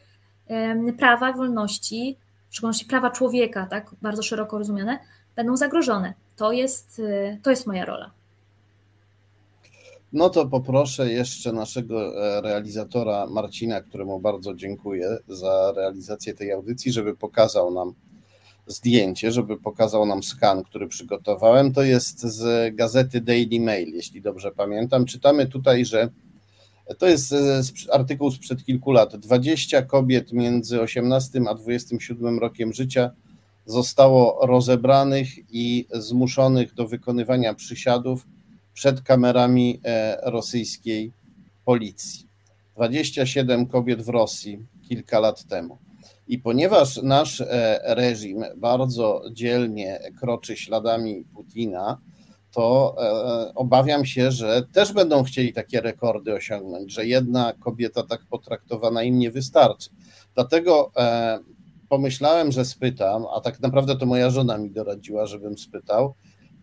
prawa, wolności, w szczególności prawa człowieka, tak bardzo szeroko rozumiane, będą zagrożone. To jest, to jest moja rola. No to poproszę jeszcze naszego e, realizatora Marcina, któremu bardzo dziękuję za realizację tej audycji, żeby pokazał nam zdjęcie, żeby pokazał nam skan, który przygotowałem. To jest z gazety Daily Mail, jeśli dobrze pamiętam. Czytamy tutaj, że to jest e, artykuł sprzed kilku lat. 20 kobiet między 18 a 27 rokiem życia zostało rozebranych i zmuszonych do wykonywania przysiadów przed kamerami e, rosyjskiej policji. 27 kobiet w Rosji kilka lat temu. I ponieważ nasz e, reżim bardzo dzielnie kroczy śladami Putina, to e, obawiam się, że też będą chcieli takie rekordy osiągnąć, że jedna kobieta tak potraktowana im nie wystarczy. Dlatego pomyślałem, że spytam, a tak naprawdę to moja żona mi doradziła, żebym spytał,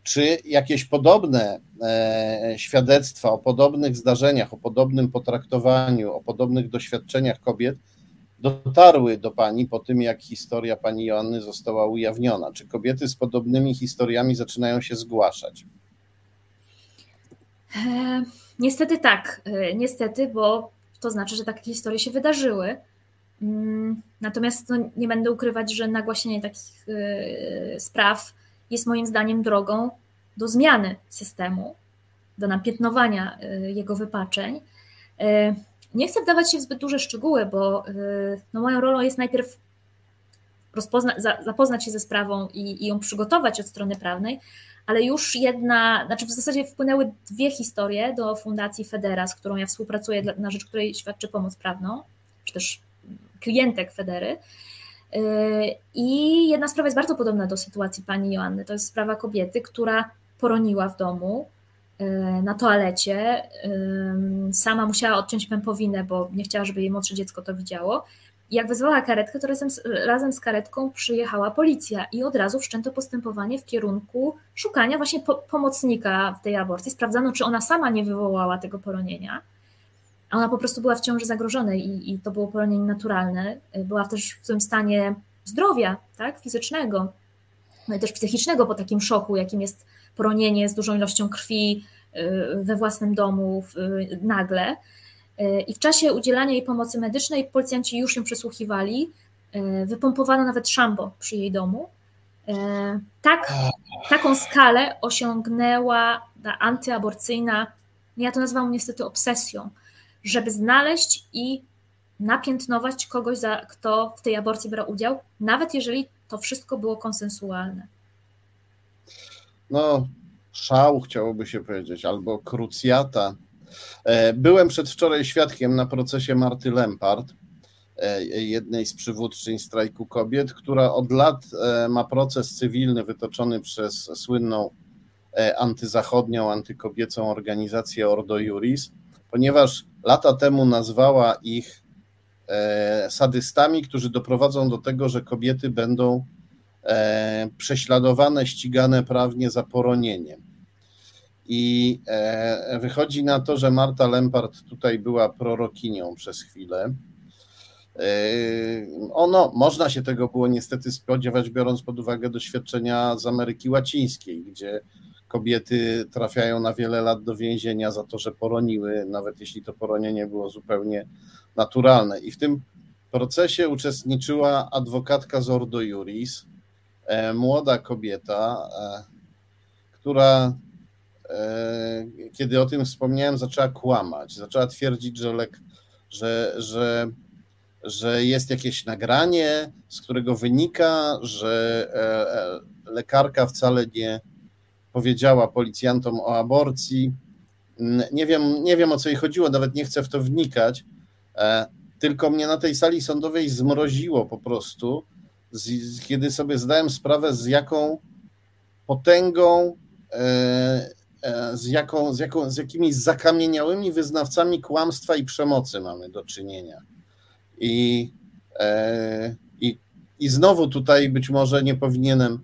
czy jakieś podobne e, świadectwa o podobnych zdarzeniach, o podobnym potraktowaniu, o podobnych doświadczeniach kobiet dotarły do Pani po tym, jak historia Pani Joanny została ujawniona? Czy kobiety z podobnymi historiami zaczynają się zgłaszać? E, niestety tak, e, niestety, bo to znaczy, że takie historie się wydarzyły. Mm, natomiast no, nie będę ukrywać, że nagłaśnienie takich e, spraw jest moim zdaniem drogą do zmiany systemu, do napiętnowania jego wypaczeń. Nie chcę wdawać się w zbyt duże szczegóły, bo y, no moją rolą jest najpierw rozpozna, zapoznać się ze sprawą i, i ją przygotować od strony prawnej, ale już jedna, znaczy w zasadzie wpłynęły dwie historie do Fundacji Federa, z którą ja współpracuję, na rzecz której świadczy pomoc prawną, czy też klientek Federy. I jedna sprawa jest bardzo podobna do sytuacji pani Joanny. To jest sprawa kobiety, która poroniła w domu na toalecie. Sama musiała odciąć pępowinę, bo nie chciała, żeby jej młodsze dziecko to widziało. Jak wezwała karetkę, to razem z, razem z karetką przyjechała policja i od razu wszczęto postępowanie w kierunku szukania właśnie po, pomocnika w tej aborcji. Sprawdzano, czy ona sama nie wywołała tego poronienia. A ona po prostu była w ciąży zagrożonej i, i to było poronienie naturalne. Była też w tym stanie zdrowia tak, fizycznego, no i też psychicznego po takim szoku, jakim jest poronienie z dużą ilością krwi y, we własnym domu y, nagle. Y, I w czasie udzielania jej pomocy medycznej policjanci już ją przesłuchiwali. Wypompowano nawet szambo przy jej domu. Tak, taką skalę osiągnęła ta antyaborcyjna, ja to nazywam niestety obsesją, żeby znaleźć i napiętnować kogoś, za, kto w tej aborcji brał udział, nawet jeżeli to wszystko było konsensualne. No, szał chciałoby się powiedzieć, albo krucjata. E, byłem przedwczoraj świadkiem na procesie Marty Lempart, e, jednej z przywódczyń strajku kobiet, która od lat e, ma proces cywilny wytoczony przez słynną antyzachodnią, antykobiecą organizację Ordo Juris, ponieważ lata temu nazwała ich sadystami, którzy doprowadzą do tego, że kobiety będą prześladowane, ścigane prawnie za poronienie. I e, wychodzi na to, że Marta Lempart tutaj była prorokinią przez chwilę. Ono, można się tego było niestety spodziewać, biorąc pod uwagę doświadczenia z Ameryki Łacińskiej, gdzie kobiety trafiają na wiele lat do więzienia za to, że poroniły, nawet jeśli to poronienie było zupełnie naturalne. I w tym procesie uczestniczyła adwokatka z Ordo Juris, e, młoda kobieta, e, która e, kiedy o tym wspomniałem, zaczęła kłamać. Zaczęła twierdzić, że, lek, że, że, że jest jakieś nagranie, z którego wynika, że lekarka wcale nie powiedziała policjantom o aborcji. Nie wiem, nie wiem o co jej chodziło, nawet nie chcę w to wnikać, E, tylko mnie na tej sali sądowej zmroziło po prostu, kiedy sobie zdałem sprawę, z jaką potęgą, e, e, z, jaką, z, jaką, z jakimi zakamieniałymi wyznawcami kłamstwa i przemocy mamy do czynienia. I, i, i znowu tutaj być może nie powinienem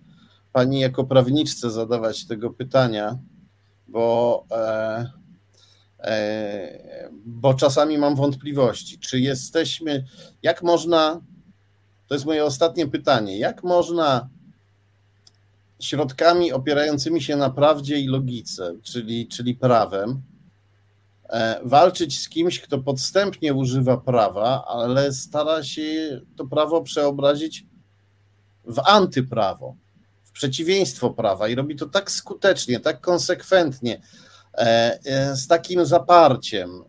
pani jako prawniczce zadawać tego pytania, bo E, bo czasami mam wątpliwości, czy jesteśmy, jak można, to jest moje ostatnie pytanie, jak można środkami opierającymi się na prawdzie i logice, czyli, czyli prawem, e, walczyć z kimś, kto podstępnie używa prawa, ale stara się to prawo przeobrazić w antyprawo, w przeciwieństwo prawa i robi to tak skutecznie, tak konsekwentnie, E, e, z takim zaparciem.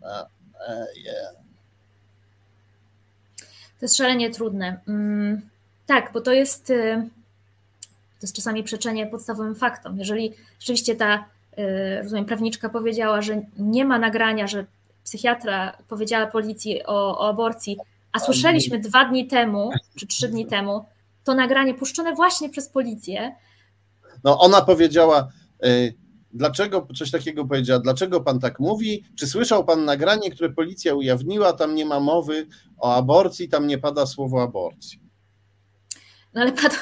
To jest szalenie trudne. Mm, tak, bo to jest, to jest czasami przeczenie podstawowym faktom. Jeżeli rzeczywiście ta, rozumiem, prawniczka powiedziała, że nie ma nagrania, że psychiatra powiedziała policji o, o aborcji, a słyszeliśmy dwa dni temu, czy trzy dni temu, to nagranie puszczone właśnie przez policję. No ona powiedziała, Dlaczego coś takiego powiedziała? Dlaczego pan tak mówi? Czy słyszał pan nagranie, które policja ujawniła? Tam nie ma mowy o aborcji, tam nie pada słowo aborcji. No ale pada,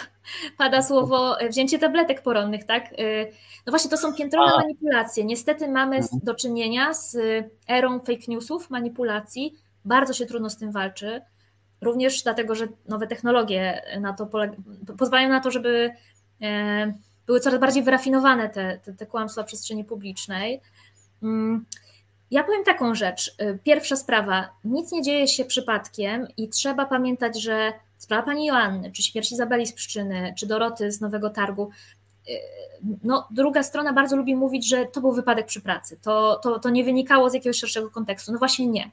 pada słowo wzięcie tabletek poronnych, tak? Y, no właśnie, to są piętrone A. manipulacje. Niestety mamy mhm. do czynienia z erą fake newsów, manipulacji. Bardzo się trudno z tym walczy. Również dlatego, że nowe technologie na to pozwalają na to, żeby e, były coraz bardziej wyrafinowane te, te, te kłamstwa przestrzeni publicznej. Mm, ja powiem taką rzecz. Y, pierwsza sprawa, nic nie dzieje się przypadkiem i trzeba pamiętać, że sprawa pani Joanny, czy śmierci Izabeli z Pszczyny, czy Doroty z Nowego Targu, y, no, druga strona bardzo lubi mówić, że to był wypadek przy pracy, to, to, to nie wynikało z jakiegoś szerszego kontekstu. No właśnie nie.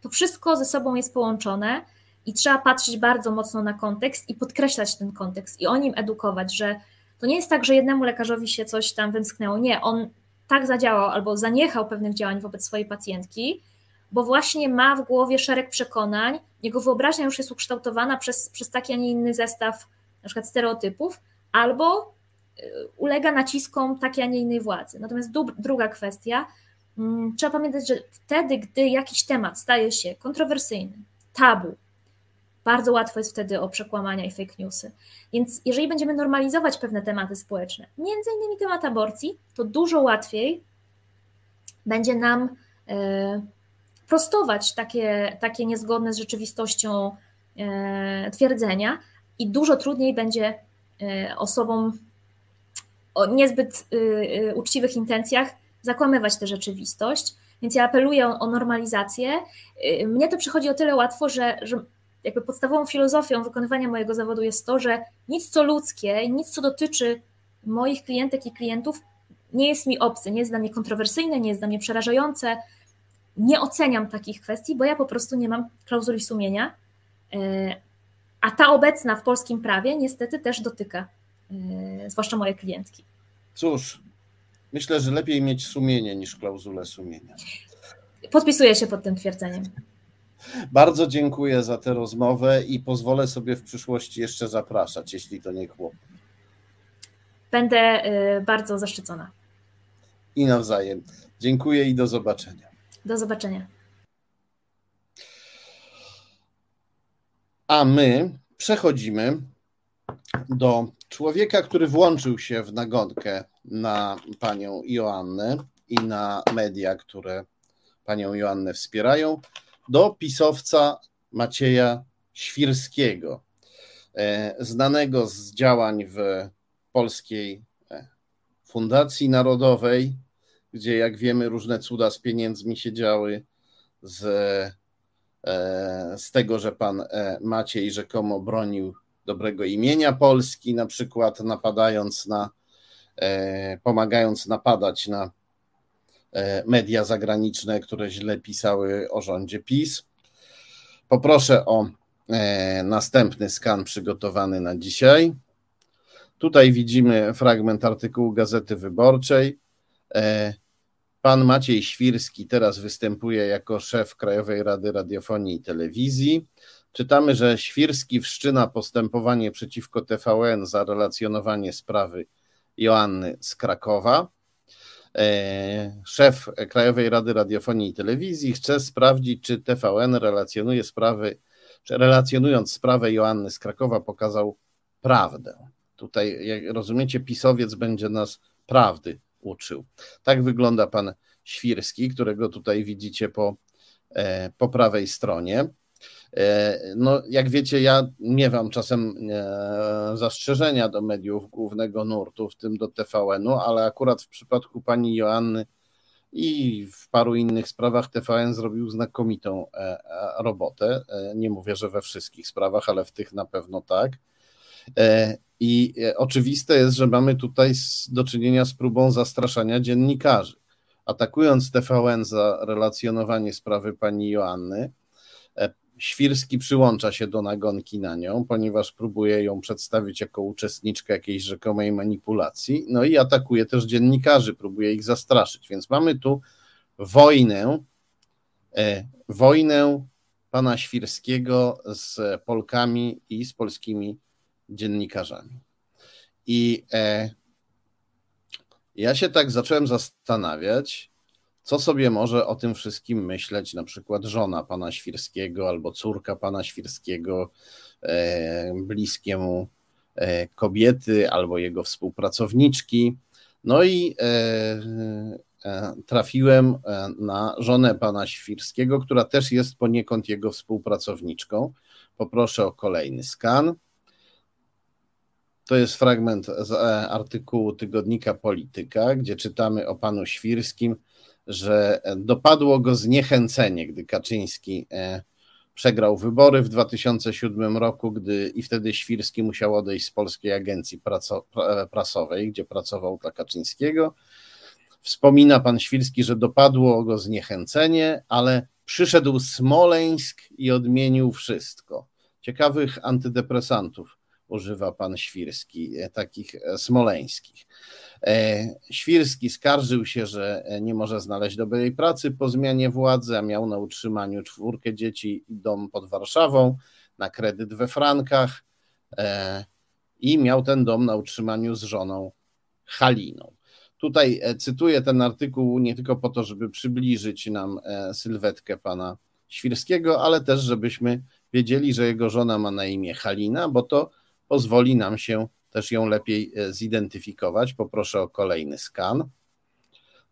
To wszystko ze sobą jest połączone i trzeba patrzeć bardzo mocno na kontekst i podkreślać ten kontekst i o nim edukować, że to nie jest tak, że jednemu lekarzowi się coś tam wymsknęło. Nie, on tak zadziałał albo zaniechał pewnych działań wobec swojej pacjentki, bo właśnie ma w głowie szereg przekonań, jego wyobraźnia już jest ukształtowana przez, przez taki, a nie inny zestaw na przykład stereotypów, albo y, ulega naciskom takiej, a nie innej władzy. Natomiast druga kwestia, mm, trzeba pamiętać, że wtedy, gdy jakiś temat staje się kontrowersyjny, tabu, bardzo łatwo jest wtedy o przekłamania i fake newsy. Więc jeżeli będziemy normalizować pewne tematy społeczne, między innymi temat aborcji, to dużo łatwiej będzie nam e, prostować takie, takie niezgodne z rzeczywistością e, twierdzenia i dużo trudniej będzie e, osobom o niezbyt uczciwych intencjach zakłamywać tę rzeczywistość. Więc ja apeluję o normalizację. Mnie to przychodzi o tyle łatwo, że, że jakby podstawową filozofią wykonywania mojego zawodu jest to, że nic co ludzkie, nic co dotyczy moich klientek i klientów nie jest mi obce, nie jest dla mnie kontrowersyjne, nie jest dla mnie przerażające. Nie oceniam takich kwestii, bo ja po prostu nie mam klauzuli sumienia. E, a ta obecna w polskim prawie niestety też dotyka, e, zwłaszcza moje klientki. Cóż, myślę, że lepiej mieć sumienie niż klauzulę sumienia. Podpisuję się pod tym twierdzeniem. Bardzo dziękuję za tę rozmowę i pozwolę sobie w przyszłości jeszcze zapraszać, jeśli to nie kłopot. Będę y, bardzo zaszczycona. I nawzajem. Dziękuję i do zobaczenia. Do zobaczenia. A my przechodzimy do człowieka, który włączył się w nagonkę na panią Joannę i na media, które panią Joannę wspierają do pisowca Macieja Świrskiego, e, znanego z działań w Polskiej e, Fundacji Narodowej, gdzie, jak wiemy, różne cuda z pieniędzmi się działy, z, e, z tego, że pan Maciej rzekomo bronił dobrego imienia Polski, na przykład napadając na, pomagając napadać na media zagraniczne, które źle pisały o rządzie PiS. Poproszę o e, następny skan przygotowany na dzisiaj. Tutaj widzimy fragment artykułu Gazety Wyborczej. E, pan Maciej Świrski teraz występuje jako szef Krajowej Rady Radiofonii i Telewizji. Czytamy, że Świrski wszczyna postępowanie przeciwko TVN za relacjonowanie sprawy Joanny z Krakowa. E, szef Krajowej Rady Radiofonii i Telewizji chce sprawdzić, czy TVN relacjonuje sprawy, czy relacjonując sprawę Joanny z Krakowa pokazał prawdę. Tutaj, jak rozumiecie, pisowiec będzie nas prawdy uczył. Tak wygląda pan Świrski, którego tutaj widzicie po, e, po prawej stronie. E, no, jak wiecie, ja miewam czasem e, zastrzeżenia do mediów głównego nurtu, w tym do TVN-u, ale akurat w przypadku pani Joanny i w paru innych sprawach TVN zrobił znakomitą e, robotę. Nie mówię, że we wszystkich sprawach, ale w tych na pewno tak. I oczywiste jest, że mamy tutaj do czynienia z próbą zastraszania dziennikarzy. Atakując TVN za relacjonowanie sprawy pani Joanny, Świrski przyłącza się do nagonki na nią, ponieważ próbuje ją przedstawić jako uczestniczkę jakiejś rzekomej manipulacji, no i atakuje też dziennikarzy, próbuje ich zastraszyć. Więc mamy tu wojnę, e, wojnę pana Świrskiego z Polkami i z polskimi dziennikarzami. I e, ja się tak zacząłem zastanawiać, co sobie może o tym wszystkim myśleć na przykład żona pana Świrskiego albo córka pana Świrskiego, e, bliskie mu e, kobiety albo jego współpracowniczki. No i e, trafiłem na żonę pana Świrskiego, która też jest poniekąd jego współpracowniczką. Poproszę o kolejny skan. To jest fragment z artykułu tygodnika Polityka, gdzie czytamy o panu Świrskim, że dopadło go zniechęcenie, gdy Kaczyński e, przegrał wybory w 2007 roku, gdy i wtedy Świrski musiał odejść z Polskiej Agencji Prasowej, gdzie pracował dla Kaczyńskiego. Wspomina pan Świrski, że dopadło go zniechęcenie, ale przyszedł Smoleńsk i odmienił wszystko. Ciekawych antydepresantów używa pan Świrski, e, takich e, smoleńskich. E, Świrski skarżył się, że nie może znaleźć dobrej pracy po zmianie władzy, a miał na utrzymaniu czwórkę dzieci i dom pod Warszawą na kredyt we frankach i miał ten dom na utrzymaniu z żoną Haliną. Tutaj cytuję ten artykuł nie tylko po to, żeby przybliżyć nam sylwetkę pana Świrskiego, ale też żebyśmy wiedzieli, że jego żona ma na imię Halina, bo to pozwoli nam się też ją lepiej zidentyfikować. Poproszę o kolejny skan.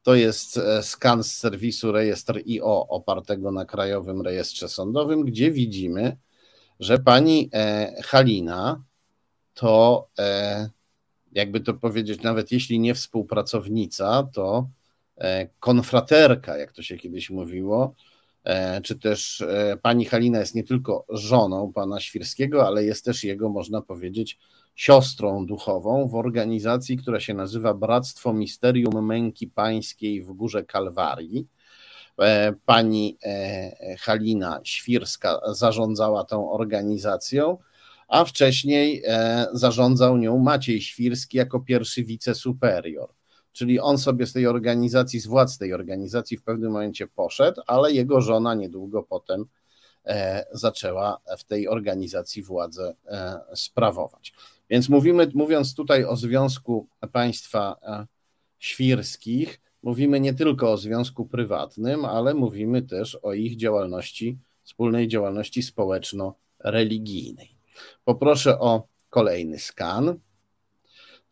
To jest skan z serwisu rejestr IO opartego na Krajowym Rejestrze Sądowym, gdzie widzimy, że pani Halina to jakby to powiedzieć, nawet jeśli nie współpracownica, to e, konfraterka, jak to się kiedyś mówiło, e, czy też e, pani Halina jest nie tylko żoną pana Świrskiego, ale jest też jego, można powiedzieć, siostrą duchową w organizacji, która się nazywa Bractwo Misterium Męki Pańskiej w Górze Kalwarii. Pani Halina Świrska zarządzała tą organizacją a wcześniej e, zarządzał nią Maciej Świrski jako pierwszy wicesuperior. Czyli on sobie z tej organizacji, z władz tej organizacji w pewnym momencie poszedł, ale jego żona niedługo potem e, zaczęła w tej organizacji władzę e, sprawować. Więc mówimy, mówiąc tutaj o związku państwa świrskich, mówimy nie tylko o związku prywatnym, ale mówimy też o ich działalności, wspólnej działalności społeczno-religijnej. Poproszę o kolejny skan.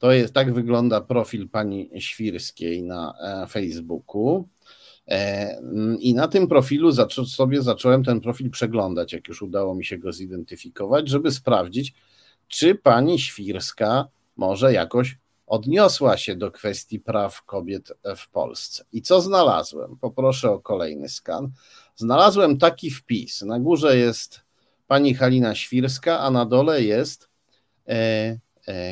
To jest, tak wygląda profil pani Świrskiej na e, Facebooku. E, I na tym profilu zaczą, sobie zacząłem ten profil przeglądać, jak już udało mi się go zidentyfikować, żeby sprawdzić, czy pani Świrska może jakoś odniosła się do kwestii praw kobiet w Polsce. I co znalazłem? Poproszę o kolejny skan. Znalazłem taki wpis. Na górze jest pani Halina Świrska, a na dole jest e,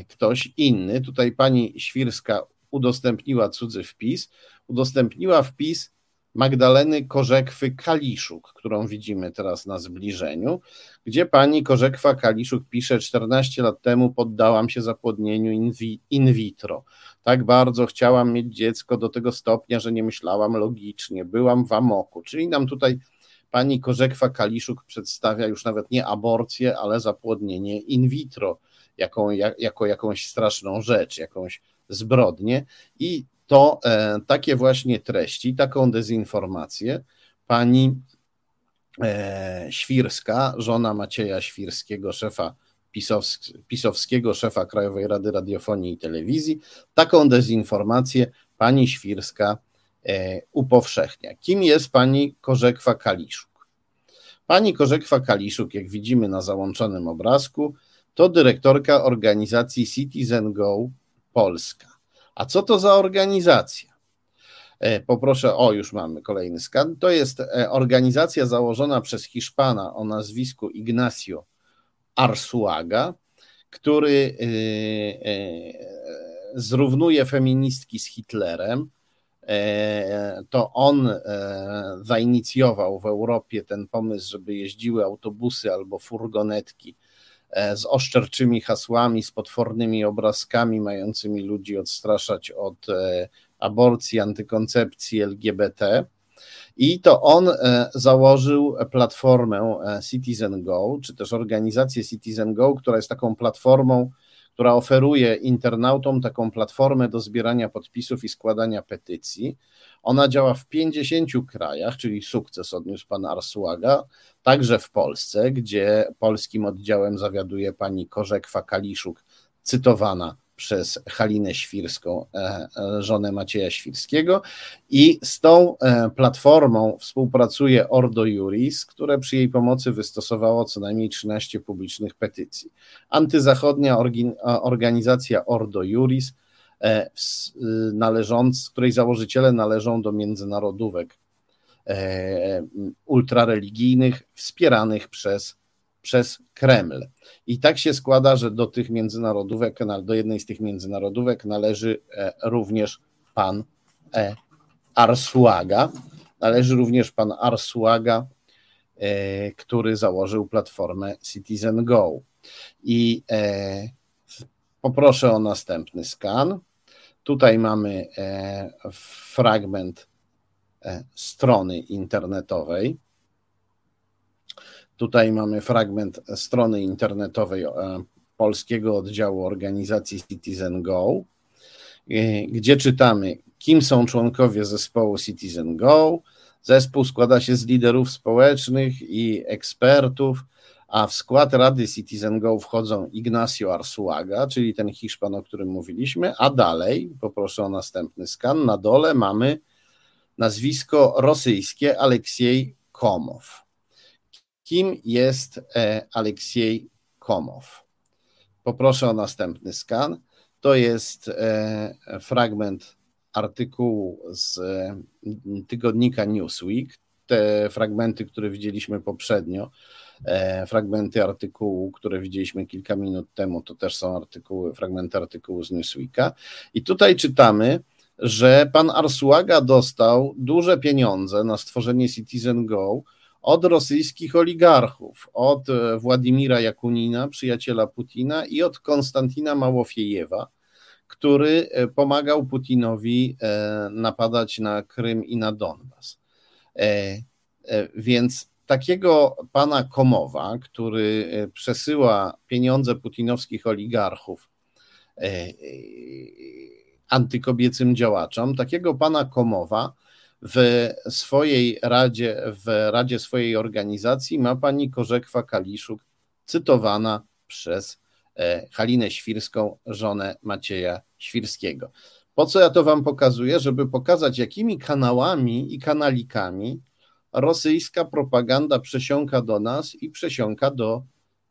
ktoś inny. Tutaj pani Świrska udostępniła cudzy wpis, udostępniła wpis Magdaleny Korzekwy Kaliszuk, którą widzimy teraz na zbliżeniu, gdzie pani Korzekwa Kaliszuk pisze: 14 lat temu poddałam się zapłodnieniu in vitro. Tak bardzo chciałam mieć dziecko do tego stopnia, że nie myślałam logicznie, byłam w amoku. Czyli nam tutaj pani Korzekwa Kaliszuk przedstawia już nawet nie aborcję, ale zapłodnienie in vitro jaką, jako jakąś straszną rzecz, jakąś zbrodnię. I to e, takie właśnie treści, taką dezinformację pani e, Świrska, żona Macieja Świrskiego, szefa pisowskiego szefa Krajowej Rady Radiofonii i Telewizji, taką dezinformację pani Świrska E, upowszechnia. Kim jest pani Korzekwa Kaliszuk? Pani Korzekwa Kaliszuk, jak widzimy na załączonym obrazku, to dyrektorka organizacji Citizen Go Polska. A co to za organizacja? E, poproszę, o już mamy kolejny skan. To jest e, organizacja założona przez Hiszpana o nazwisku Ignacio Arsuaga, który zrównuje feministki z Hitlerem, E, to on e, zainicjował w Europie ten pomysł, żeby jeździły autobusy albo furgonetki e, z oszczerczymi hasłami, z potwornymi obrazkami mającymi ludzi odstraszać od aborcji, antykoncepcji, LGBT. I to on założył platformę Citizen Go, czy też organizację Citizen Go, która jest taką platformą, która oferuje internautom taką platformę do zbierania podpisów i składania petycji. Ona działa w 50 krajach, czyli sukces odniósł pan Arsuaga, także w Polsce, gdzie polskim oddziałem zawiaduje pani Korzekwa Kaliszuk, cytowana przez Halinę Świrską, e, e, żonę Macieja Świrskiego. I z tą e, platformą współpracuje Ordo Juris, które przy jej pomocy wystosowało co najmniej 13 publicznych petycji. Antyzachodnia organizacja Ordo Juris, należąc, której założyciele należą do międzynarodówek ultrareligijnych wspieranych przez przez Kreml. I tak się składa, że do tych międzynarodówek, do jednej z tych międzynarodówek należy e, również pan e, Arsuaga. Należy również pan Arsuaga, e, który założył platformę Citizen Go. I poproszę o następny skan. Tutaj mamy fragment strony internetowej. Tutaj mamy fragment strony internetowej e, polskiego oddziału organizacji Citizen Go, e, gdzie czytamy, kim są członkowie zespołu Citizen Go. Zespół składa się z liderów społecznych i ekspertów, a w skład Rady Citizen Go wchodzą Ignacio Arsuaga, czyli ten Hiszpan, o którym mówiliśmy, a dalej, poproszę o następny skan, na dole mamy nazwisko rosyjskie Aleksiej Komow. Kim jest e, Aleksiej Komow? Poproszę o następny skan. To jest e, fragment artykułu z e, tygodnika Newsweek. Te fragmenty, które widzieliśmy poprzednio, fragmenty artykułu, które widzieliśmy kilka minut temu, to też są artykuły, fragmenty artykułu z Newsweeka. I tutaj czytamy, że pan Arsuaga dostał duże pieniądze na stworzenie Citizen Go od rosyjskich oligarchów, od e, Władimira Jakunina, przyjaciela Putina, i od Konstantina Małofiejewa, który e, pomagał Putinowi e, napadać na Krym i na Donbas. Więc takiego pana Komowa, który przesyła pieniądze putinowskich oligarchów antykobiecym działaczom, takiego pana Komowa w swojej radzie, w radzie swojej organizacji ma pani Korzekwa Kaliszuk, cytowana przez e, Halinę Świrską, żonę Macieja Świrskiego. Po co ja to wam pokazuję? Żeby pokazać, jakimi kanałami i kanalikami rosyjska propaganda przesiąka do nas i przesiąka do,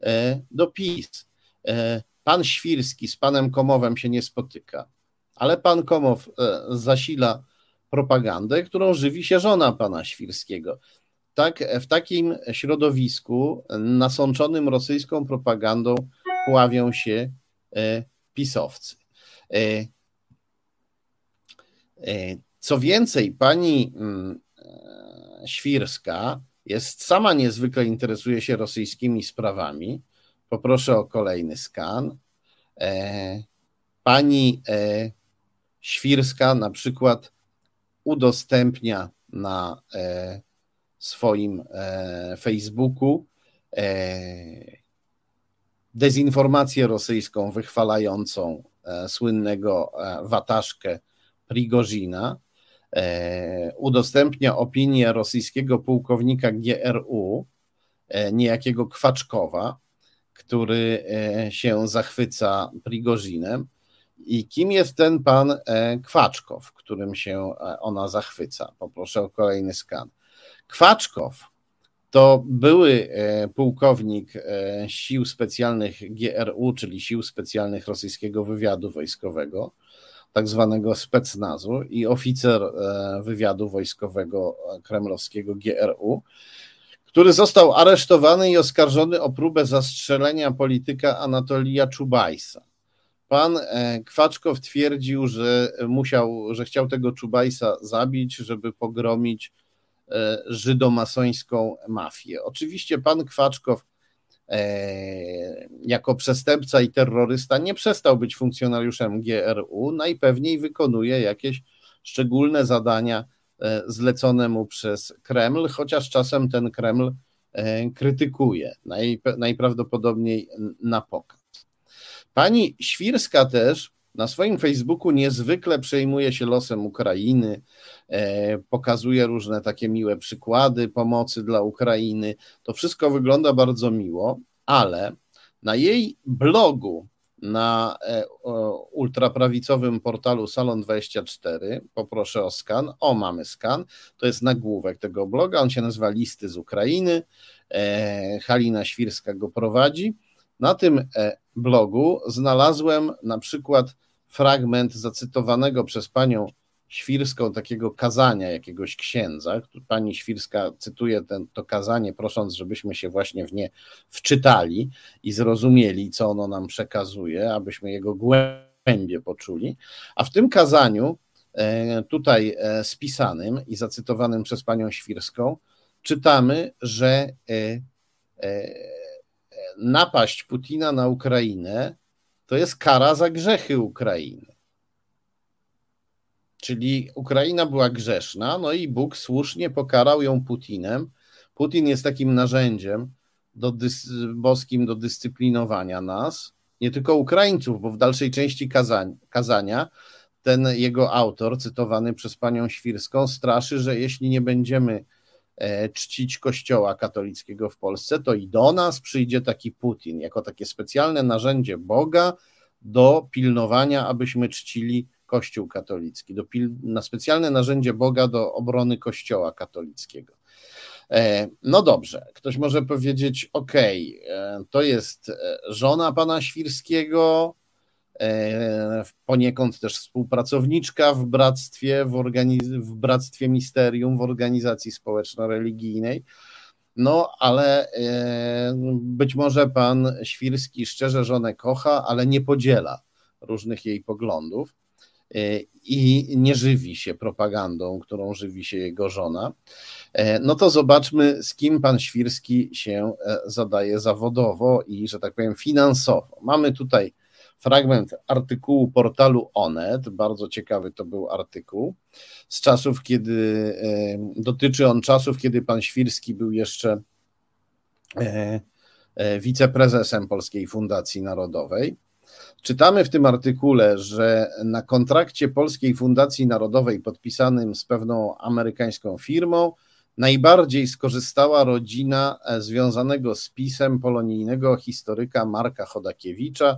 e, do PiS. E, pan Świrski z panem Komowem się nie spotyka, ale pan Komow zasila propagandę, którą żywi się żona pana Świrskiego. Tak, w takim środowisku nasączonym rosyjską propagandą pławią się e, pisowcy. E, e, co więcej, pani mm, Świrska jest sama niezwykle interesuje się rosyjskimi sprawami. Poproszę o kolejny skan. Pani Świrska na przykład udostępnia na e, swoim e, Facebooku e, dezinformację rosyjską wychwalającą słynnego wataszkę Prigozina, udostępnia opinię rosyjskiego pułkownika GRU, niejakiego Kwaczkowa, który się zachwyca Prigozinem, i kim jest ten pan e, Kwaczkow, którym się e, ona zachwyca? Poproszę o kolejny skan. Kwaczkow to były e, pułkownik sił specjalnych GRU, czyli sił specjalnych rosyjskiego wywiadu wojskowego, tak zwanego specnazu i oficer wywiadu wojskowego kremlowskiego GRU, który został aresztowany i oskarżony o próbę zastrzelenia polityka Anatolija Czubajsa. Pan e, Kwaczkow twierdził, że musiał, że chciał tego Czubajsa zabić, żeby pogromić e, żydomasońską mafię. Oczywiście pan Kwaczkow e, jako przestępca i terrorysta nie przestał być funkcjonariuszem GRU, najpewniej wykonuje jakieś szczególne zadania zlecone mu przez Kreml, chociaż czasem ten Kreml krytykuje, najprawdopodobniej na pokaz. Pani Świrska też na swoim Facebooku niezwykle przejmuje się losem Ukrainy, e, pokazuje różne takie miłe przykłady pomocy dla Ukrainy. To wszystko wygląda bardzo miło, ale na jej blogu, na e, ultraprawicowym portalu Salon24, poproszę o skan. O, mamy skan. To jest nagłówek tego bloga. On się nazywa Listy z Ukrainy. E, Halina Świrska go prowadzi. Na tym e, blogu znalazłem na przykład fragment zacytowanego przez panią Świrską takiego kazania jakiegoś księdza. Pani Świrska cytuje ten, to kazanie, prosząc, żebyśmy się właśnie w nie wczytali i zrozumieli, co ono nam przekazuje, abyśmy jego głębie poczuli. A w tym kazaniu, e, tutaj e, spisanym i zacytowanym przez panią Świrską, czytamy, że napaść Putina na Ukrainę to jest kara za grzechy Ukrainy. Czyli Ukraina była grzeszna, no i Bóg słusznie pokarał ją Putinem. Putin jest takim narzędziem do dys- boskim do dyscyplinowania nas, nie tylko Ukraińców, bo w dalszej części kazań, kazania ten jego autor, cytowany przez panią Świrską, straszy, że jeśli nie będziemy czcić Kościoła katolickiego w Polsce, to i do nas przyjdzie taki Putin jako takie specjalne narzędzie Boga do pilnowania, abyśmy czcili Kościół katolicki, do pil- na specjalne narzędzie Boga do obrony Kościoła katolickiego. E, no dobrze, ktoś może powiedzieć: OK, to jest żona pana Świrskiego, E, poniekąd też współpracowniczka w bractwie, w, organiz- w bractwie Misterium, w organizacji społeczno-religijnej. No, ale e, być może pan Świrski szczerze żonę kocha, ale nie podziela różnych jej poglądów e, i nie żywi się propagandą, którą żywi się jego żona. No to zobaczmy, z kim pan Świrski się zadaje zawodowo i, że tak powiem, finansowo. Mamy tutaj fragment artykułu portalu Onet, bardzo ciekawy to był artykuł, z czasów, kiedy dotyczy on czasów, kiedy pan Świrski był jeszcze e, e, wiceprezesem Polskiej Fundacji Narodowej. Czytamy w tym artykule, że na kontrakcie Polskiej Fundacji Narodowej podpisanym z pewną amerykańską firmą najbardziej skorzystała rodzina e, związanego z pisem polonijnego historyka Marka Chodakiewicza,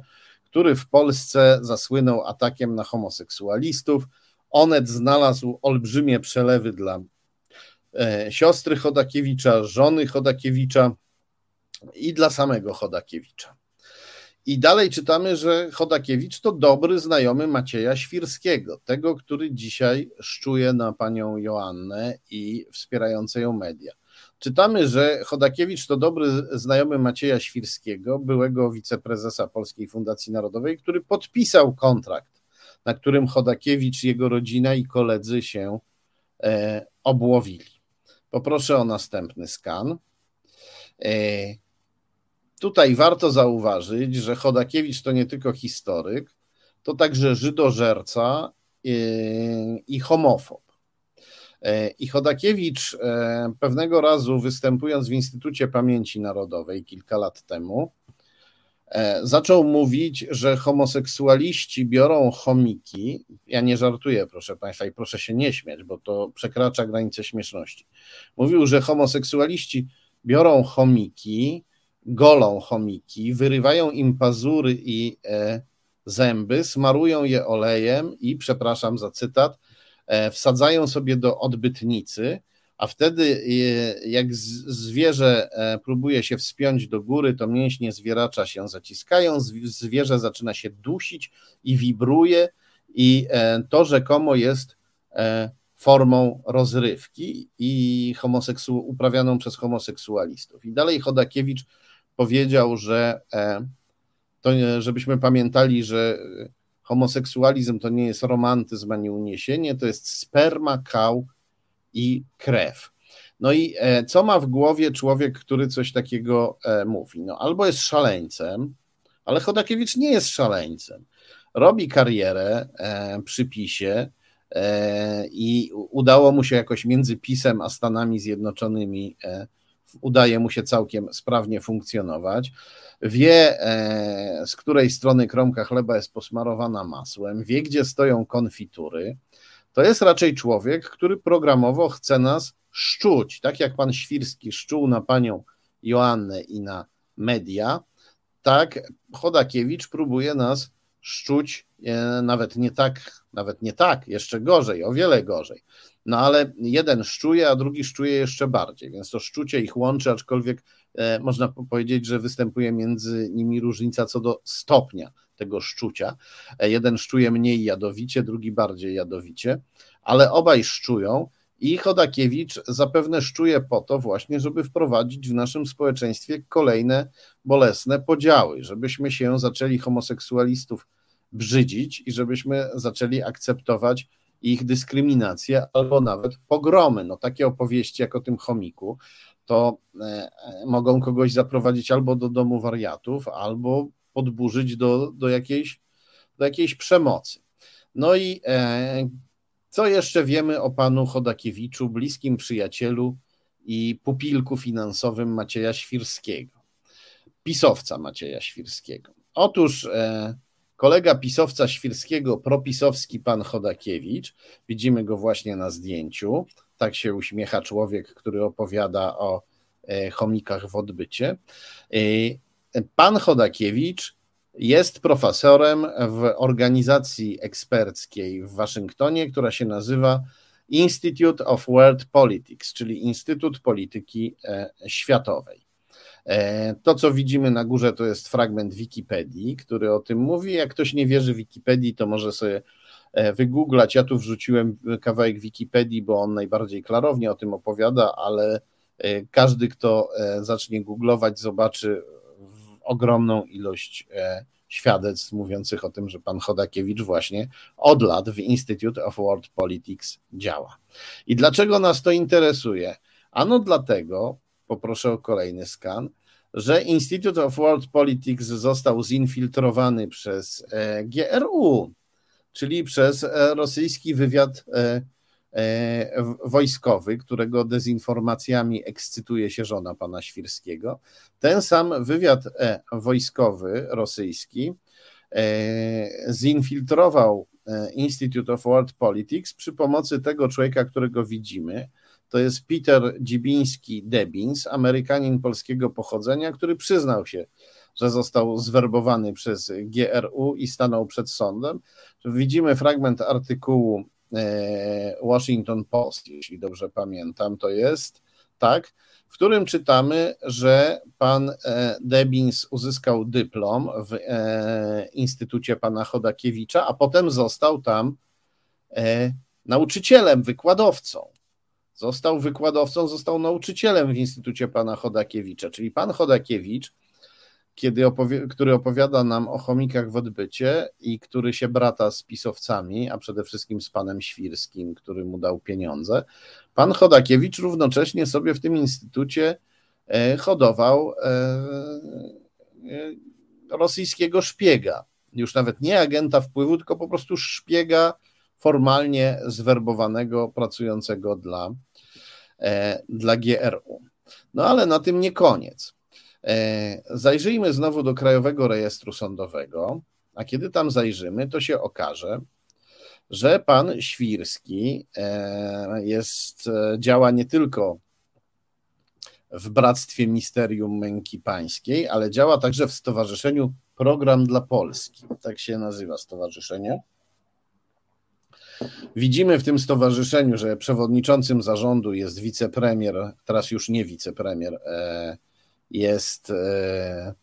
który w Polsce zasłynął atakiem na homoseksualistów. Onet znalazł olbrzymie przelewy dla e, siostry Chodakiewicza, żony Chodakiewicza i dla samego Chodakiewicza. I dalej czytamy, że Chodakiewicz to dobry znajomy Macieja Świrskiego, tego, który dzisiaj szczuje na panią Joannę i wspierające ją media. Czytamy, że Chodakiewicz to dobry znajomy Macieja Świrskiego, byłego wiceprezesa Polskiej Fundacji Narodowej, który podpisał kontrakt, na którym Chodakiewicz, jego rodzina i koledzy się e, obłowili. Poproszę o następny skan. E, tutaj warto zauważyć, że Chodakiewicz to nie tylko historyk, to także żydożerca e, i homofob. E, I Chodakiewicz e, pewnego razu występując w Instytucie Pamięci Narodowej kilka lat temu, e, zaczął mówić, że homoseksualiści biorą chomiki. Ja nie żartuję, proszę Państwa, i proszę się nie śmiać, bo to przekracza granicę śmieszności. Mówił, że homoseksualiści biorą chomiki, golą chomiki, wyrywają im pazury i zęby, smarują je olejem i, przepraszam za cytat, wsadzają sobie do odbytnicy, a wtedy e, jak zwierzę e, próbuje się wspiąć do góry, to mięśnie zwieracza się zaciskają, zwierzę zaczyna się dusić i wibruje i to rzekomo jest formą rozrywki i homoseksu- uprawianą przez homoseksualistów. I dalej Chodakiewicz powiedział, że to, żebyśmy pamiętali, że homoseksualizm to nie jest romantyzm ani uniesienie, to jest sperma, kał i krew. No i e, co ma w głowie człowiek, który coś takiego e, mówi? No albo jest szaleńcem, ale Chodakiewicz nie jest szaleńcem. Robi karierę e, przy PiSie i udało mu się jakoś między PiSem a Stanami Zjednoczonymi udaje mu się całkiem sprawnie funkcjonować, wie e, z której strony kromka chleba jest posmarowana masłem, wie gdzie stoją konfitury, to jest raczej człowiek, który programowo chce nas szczuć, tak jak pan Świrski szczuł na panią Joannę i na media, tak Chodakiewicz próbuje nas szczuć e, nawet nie tak, nawet nie tak, jeszcze gorzej, o wiele gorzej. No ale jeden szczuje, a drugi szczuje jeszcze bardziej, więc to szczucie ich łączy, aczkolwiek można powiedzieć, że występuje między nimi różnica co do stopnia tego szczucia. E, jeden szczuje mniej jadowicie, drugi bardziej jadowicie, ale obaj szczują. I Chodakiewicz zapewne szczuje po to właśnie, żeby wprowadzić w naszym społeczeństwie kolejne bolesne podziały, żebyśmy się zaczęli homoseksualistów brzydzić i żebyśmy zaczęli akceptować ich dyskryminację albo nawet pogromy. No takie opowieści jak o tym chomiku, to e, e, mogą kogoś zaprowadzić albo do domu wariatów, albo podburzyć do, do, jakiejś, do jakiejś przemocy. No i e, co jeszcze wiemy o panu Chodakiewiczu, bliskim przyjacielu i pupilku finansowym Macieja Świrskiego, pisowca Macieja Świrskiego? Otóż Kolega pisowca Świrskiego, propisowski pan Chodakiewicz, widzimy go właśnie na zdjęciu, Tak się uśmiecha człowiek, który opowiada o chomikach w odbycie. Pan Chodakiewicz jest profesorem w organizacji eksperckiej w Waszyngtonie, która się nazywa Institute of World Politics, czyli Instytut Polityki e, Światowej. E, to, co widzimy na górze, to jest fragment Wikipedii, który o tym mówi. Jak ktoś nie wierzy Wikipedii, to może sobie e, wygooglać. Ja tu wrzuciłem kawałek Wikipedii, bo on najbardziej klarownie o tym opowiada, ale każdy, kto zacznie googlować, zobaczy ogromną ilość świadectw mówiących o tym, że pan Chodakiewicz właśnie od lat w Institute of World Politics działa. I dlaczego nas to interesuje? Ano dlatego, poproszę o kolejny skan, że Institute of World Politics został zinfiltrowany przez e, GRU, czyli przez e, rosyjski wywiad e, wojskowy, którego dezinformacjami ekscytuje się żona pana Świrskiego. Ten sam wywiad wojskowy rosyjski zinfiltrował Institute of World Politics przy pomocy tego człowieka, którego widzimy, to jest Peter Dzibiński-Debins, Amerykanin polskiego pochodzenia, który przyznał się, że został zwerbowany przez GRU i stanął przed sądem. Widzimy fragment artykułu e, Washington Post, jeśli dobrze pamiętam, to jest, tak, w którym czytamy, że pan e, Debins uzyskał dyplom w e, Instytucie pana Chodakiewicza, a potem został tam nauczycielem, wykładowcą. Został wykładowcą, został nauczycielem w Instytucie pana Chodakiewicza, czyli pan Chodakiewicz, kiedy który opowiada nam o chomikach w odbycie i który się brata z pisowcami, a przede wszystkim z panem Świrskim, który mu dał pieniądze. Pan Chodakiewicz równocześnie sobie w tym instytucie e, hodował e, e, rosyjskiego szpiega. Już nawet nie agenta wpływu, tylko po prostu szpiega formalnie zwerbowanego, pracującego dla dla GRU. No ale na tym nie koniec. E, zajrzyjmy znowu do Krajowego Rejestru Sądowego, a kiedy tam zajrzymy, to się okaże, że pan Świrski e, jest, działa nie tylko w Bractwie Misterium Męki Pańskiej, ale działa także w Stowarzyszeniu Program dla Polski. Tak się nazywa stowarzyszenie. Widzimy w tym stowarzyszeniu, że przewodniczącym zarządu jest wicepremier, teraz już nie wicepremier, e, jest, e,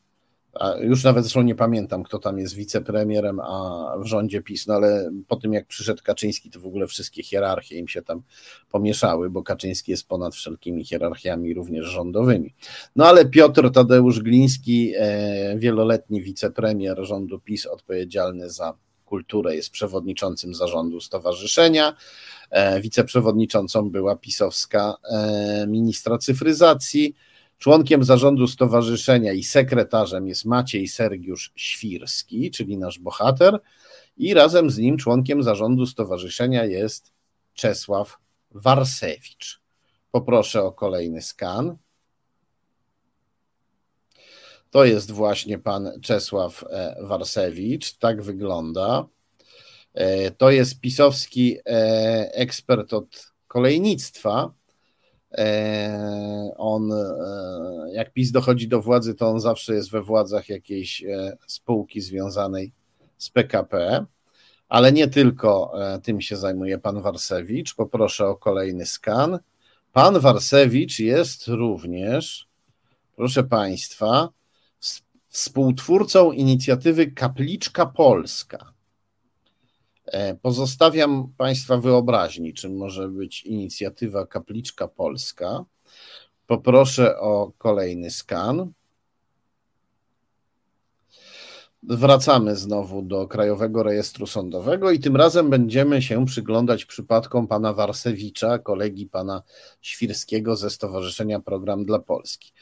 już nawet zresztą nie pamiętam, kto tam jest wicepremierem, a w rządzie PiS, no ale po tym jak przyszedł Kaczyński, to w ogóle wszystkie hierarchie im się tam pomieszały, bo Kaczyński jest ponad wszelkimi hierarchiami, również rządowymi. No ale Piotr Tadeusz Gliński, e, wieloletni wicepremier rządu PiS, odpowiedzialny za kulturę, jest przewodniczącym zarządu stowarzyszenia. E, wiceprzewodniczącą była pisowska ministra cyfryzacji. Członkiem zarządu stowarzyszenia i sekretarzem jest Maciej Sergiusz Świrski, czyli nasz bohater, i razem z nim członkiem zarządu stowarzyszenia jest Czesław Warsewicz. Poproszę o kolejny skan. To jest właśnie pan Czesław e, Warsewicz, tak wygląda. E, to jest pisowski e, ekspert od kolejnictwa. On, jak PiS dochodzi do władzy, to on zawsze jest we władzach jakiejś spółki związanej z PKP, ale nie tylko tym się zajmuje pan Warsewicz. Poproszę o kolejny skan. Pan Warsewicz jest również, proszę państwa, współtwórcą inicjatywy Kapliczka Polska. E, pozostawiam Państwa wyobraźni, czym może być inicjatywa Kapliczka Polska. Poproszę o kolejny skan. Wracamy znowu do Krajowego Rejestru Sądowego i tym razem będziemy się przyglądać przypadkom pana Warsewicza, kolegi pana Świrskiego ze Stowarzyszenia Program dla Polski.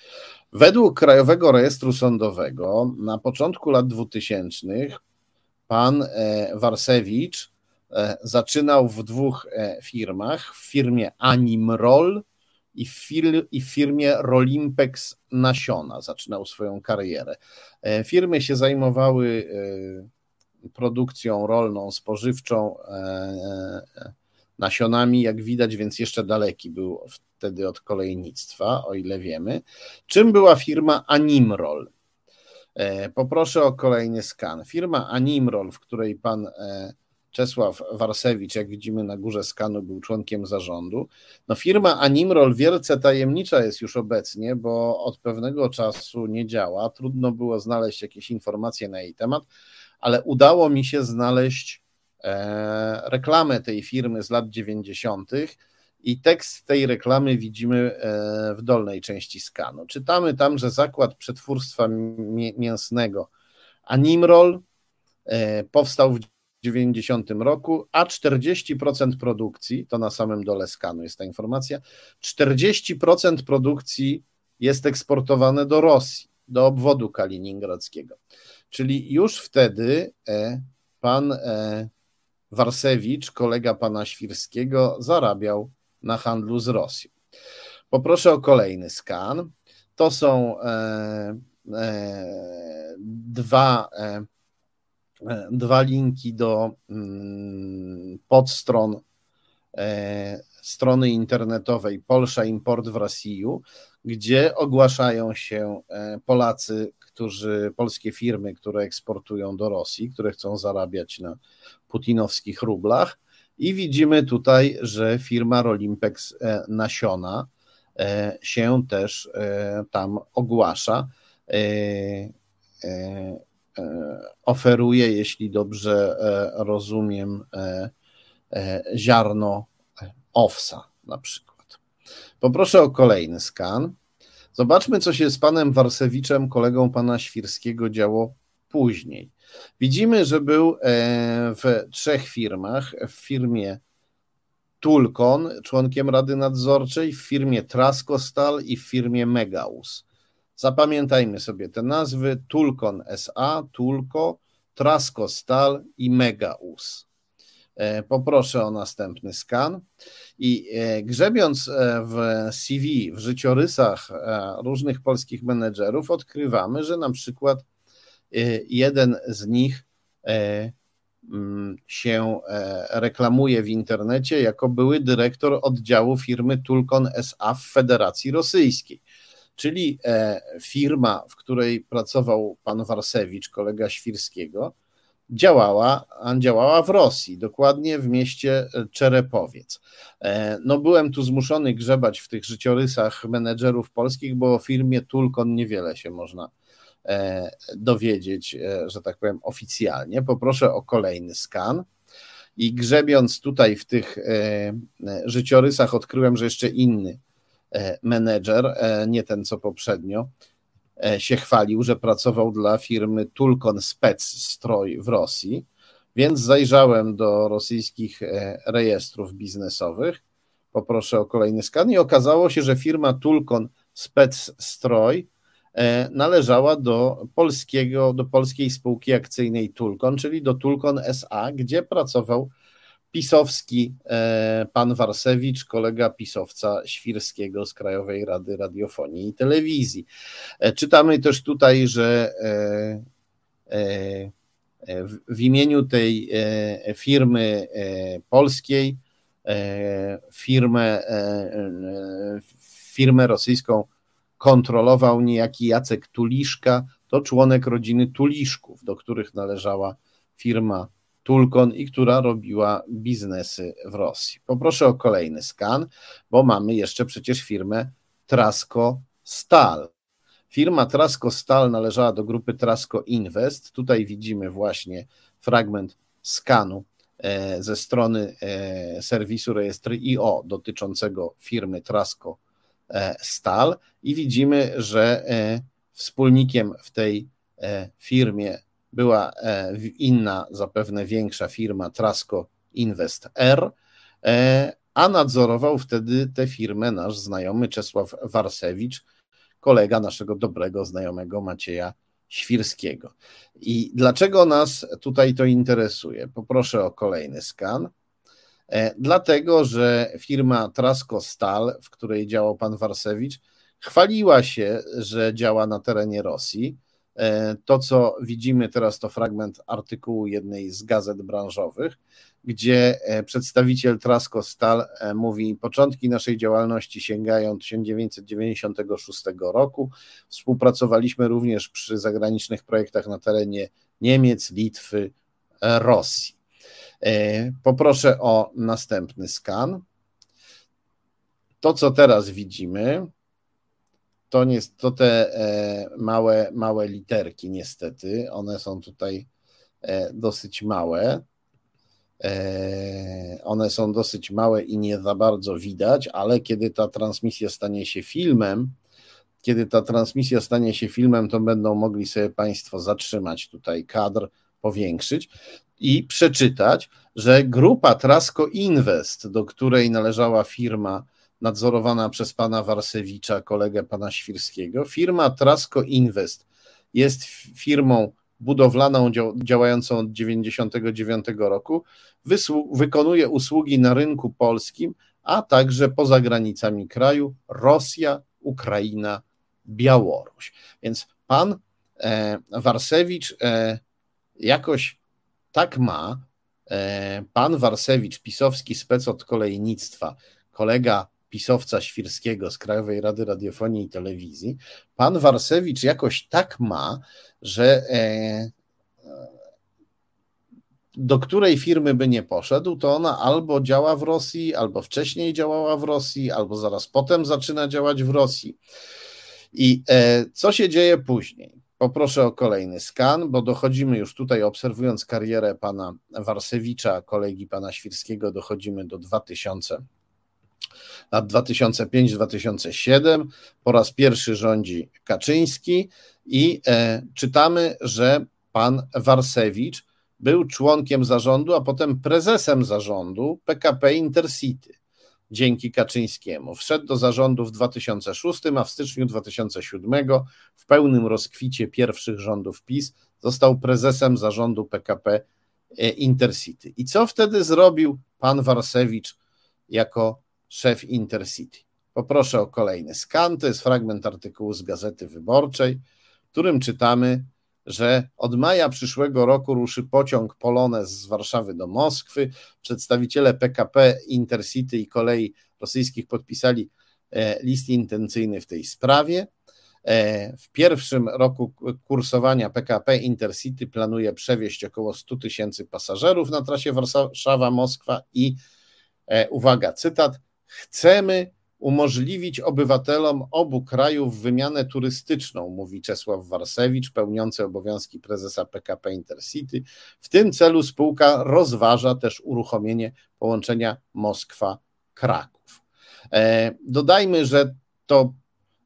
Według Krajowego Rejestru Sądowego na początku lat 2000 pan e, Warsewicz e, zaczynał w dwóch e, firmach, w firmie Animrol i w, firmie Rolimpex Nasiona zaczynał swoją karierę. Firmy się zajmowały produkcją rolną, spożywczą, nasionami, jak widać, więc jeszcze daleki był wtedy od kolejnictwa, o ile wiemy. Czym była firma Animrol? E, poproszę o kolejny skan. Firma Animrol, w której pan e, Czesław Warsewicz, jak widzimy na górze skanu, był członkiem zarządu. No firma Animrol wielce tajemnicza jest już obecnie, bo od pewnego czasu nie działa. Trudno było znaleźć jakieś informacje na jej temat, ale udało mi się znaleźć e, reklamę tej firmy z lat 90. I tekst tej reklamy widzimy w dolnej części skanu. Czytamy tam, że zakład przetwórstwa mięsnego Animrol powstał w 90 roku, a 40% produkcji, to na samym dole skanu jest ta informacja, 40% produkcji jest eksportowane do Rosji, do obwodu kaliningradzkiego. Czyli już wtedy e, pan e, Warsewicz, kolega pana Świrskiego, zarabiał na handlu z Rosją. Poproszę o kolejny skan. To są e, dwa E, dwa linki do mm, podstron e, strony internetowej Polsza Import w Rosji, gdzie ogłaszają się e, Polacy, którzy, polskie firmy, które eksportują do Rosji, które chcą zarabiać na putinowskich rublach. I widzimy tutaj, że firma Rolimpex Nasiona się też tam ogłasza E, oferuje, jeśli dobrze e, rozumiem, e, ziarno owsa na przykład. Poproszę o kolejny skan. Zobaczmy, co się z panem Warsewiczem, kolegą pana Świrskiego działo później. Widzimy, że był w trzech firmach, w firmie Tulkon, członkiem Rady Nadzorczej, w firmie Traskostal i w firmie Megaus. Zapamiętajmy sobie te nazwy: Tulkon SA, Tulko, Trasko Stal i Megaus. E, poproszę o następny skan. I e, grzebiąc e, w CV, w życiorysach różnych polskich menedżerów, odkrywamy, że na przykład jeden z nich mm, się reklamuje w internecie jako były dyrektor oddziału firmy Tulkon SA w Federacji Rosyjskiej czyli e, firma, w której pracował pan Warsewicz, kolega Świrskiego, działała, działała w Rosji, dokładnie w mieście Czerepowiec. E, no byłem tu zmuszony grzebać w tych życiorysach menedżerów polskich, bo o firmie Tulkon niewiele się można e, dowiedzieć, że tak powiem, oficjalnie. Poproszę o kolejny skan. I grzebiąc tutaj w tych życiorysach, odkryłem, że jeszcze inny E, menedżer, e, nie ten co poprzednio, e, się chwalił, że pracował dla firmy Tulkon Spec Stroj w Rosji, więc zajrzałem do rosyjskich rejestrów biznesowych. Poproszę o kolejny skan i okazało się, że firma Tulkon Spec Stroj należała do polskiego, do polskiej spółki akcyjnej Tulkon, czyli do Tulkon SA, gdzie pracował pisowski e, pan Warsewicz, kolega pisowca Świrskiego z Krajowej Rady Radiofonii i Telewizji. E, czytamy też tutaj, że e, w imieniu tej firmy polskiej firmę, firmę rosyjską kontrolował niejaki Jacek Tuliszka, to członek rodziny Tuliszków, do których należała firma Tulkon i która robiła biznesy w Rosji. Poproszę o kolejny skan, bo mamy jeszcze przecież firmę Trasko Stal. Firma Trasko Stal należała do grupy Trasko Invest. Tutaj widzimy właśnie fragment skanu e, ze strony e, serwisu rejestry IO dotyczącego firmy Trasko Stal i widzimy, że wspólnikiem w tej firmie była e, inna, zapewne większa firma Trasco Invest R, e, a nadzorował wtedy tę firmę nasz znajomy Czesław Warsewicz, kolega naszego dobrego znajomego Macieja Świrskiego. I dlaczego nas tutaj to interesuje? Poproszę o kolejny skan. E, dlatego, że firma Trasco Stal, w której działał pan Warsewicz, chwaliła się, że działa na terenie Rosji To, co widzimy teraz, to fragment artykułu jednej z gazet branżowych, gdzie przedstawiciel Trasko Stal mówi: Początki naszej działalności sięgają 1996 roku. Współpracowaliśmy również przy zagranicznych projektach na terenie Niemiec, Litwy, Rosji. Poproszę o następny skan. To, co teraz widzimy, to, nie, to te e, małe, małe literki, niestety. One są tutaj e, dosyć małe. E, one są dosyć małe i nie za bardzo widać, ale kiedy ta transmisja stanie się filmem, kiedy ta transmisja stanie się filmem, to będą mogli sobie Państwo zatrzymać tutaj kadr, powiększyć i przeczytać, że grupa Trasco Invest, do której należała firma nadzorowana przez pana Warsewicza, kolegę pana Świrskiego. Firma Trasco Invest jest firmą budowlaną działającą od 1999 roku, wykonuje usługi na rynku polskim, a także poza granicami kraju Rosja, Ukraina, Białoruś. Więc pan e, Warsewicz e, jakoś tak ma, e, pan Warsewicz, pisowski spec od kolejnictwa, kolega pisowca Świrskiego z Krajowej Rady Radiofonii i Telewizji, pan Warsewicz jakoś tak ma, że e, do której firmy by nie poszedł, to ona albo działa w Rosji, albo wcześniej działała w Rosji, albo zaraz potem zaczyna działać w Rosji. I e, co się dzieje później? Poproszę o kolejny skan, bo dochodzimy już tutaj, obserwując karierę pana Warsewicza, kolegi pana Świrskiego, dochodzimy do 2000 lat 2005-2007. Po raz pierwszy rządzi Kaczyński i e, czytamy, że pan Warsewicz był członkiem zarządu, a potem prezesem zarządu PKP Intercity dzięki Kaczyńskiemu. Wszedł do zarządu w 2006, a w styczniu 2007 w pełnym rozkwicie pierwszych rządów PiS został prezesem zarządu PKP e, Intercity. I co wtedy zrobił pan Warsewicz jako szef Intercity. Poproszę o kolejny skan. To jest fragment artykułu z Gazety Wyborczej, w którym czytamy, że od maja przyszłego roku ruszy pociąg Polones z Warszawy do Moskwy. Przedstawiciele PKP, Intercity i kolei rosyjskich podpisali e, list intencyjny w tej sprawie. E, w pierwszym roku kursowania PKP Intercity planuje przewieźć około 100 tysięcy pasażerów na trasie Warszawa-Moskwa i e, uwaga, cytat, Chcemy umożliwić obywatelom obu krajów wymianę turystyczną, mówi Czesław Warsewicz, pełniący obowiązki prezesa PKP Intercity. W tym celu spółka rozważa też uruchomienie połączenia Moskwa-Kraków. E, dodajmy, że to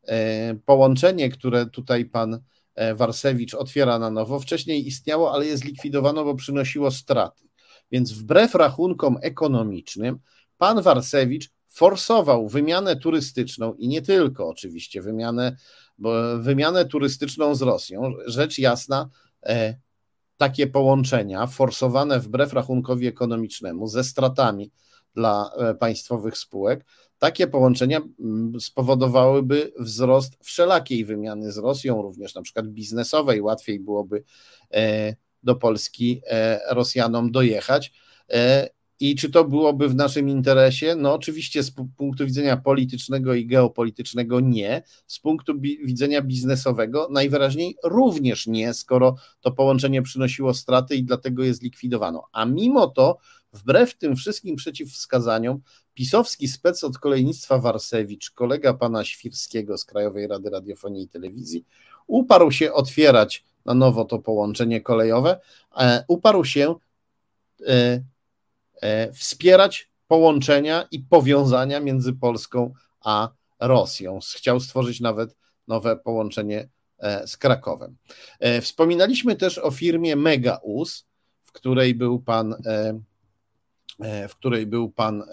e, połączenie, które tutaj pan e, Warsewicz otwiera na nowo, wcześniej istniało, ale je zlikwidowano, bo przynosiło straty. Więc wbrew rachunkom ekonomicznym, pan Warsewicz forsował wymianę turystyczną i nie tylko oczywiście wymianę, bo wymianę turystyczną z Rosją. Rzecz jasna, e, takie połączenia forsowane wbrew rachunkowi ekonomicznemu ze stratami dla e, państwowych spółek, takie połączenia spowodowałyby wzrost wszelakiej wymiany z Rosją, również na przykład biznesowej. Łatwiej byłoby e, do Polski Rosjanom dojechać i czy to byłoby w naszym interesie? No, oczywiście z punktu widzenia politycznego i geopolitycznego nie, z punktu bi widzenia biznesowego najwyraźniej również nie, skoro to połączenie przynosiło straty i dlatego je zlikwidowano. A mimo to, wbrew tym wszystkim przeciwwskazaniom, pisowski spec od kolejnictwa Warsewicz, kolega pana Świrskiego z Krajowej Rady Radiofonii i Telewizji, uparł się otwierać na nowo to połączenie kolejowe, e, uparł się e, wspierać połączenia i powiązania między Polską a Rosją. Chciał stworzyć nawet nowe połączenie e, z Krakowem. E, wspominaliśmy też o firmie Megaus, w której był pan w której był pan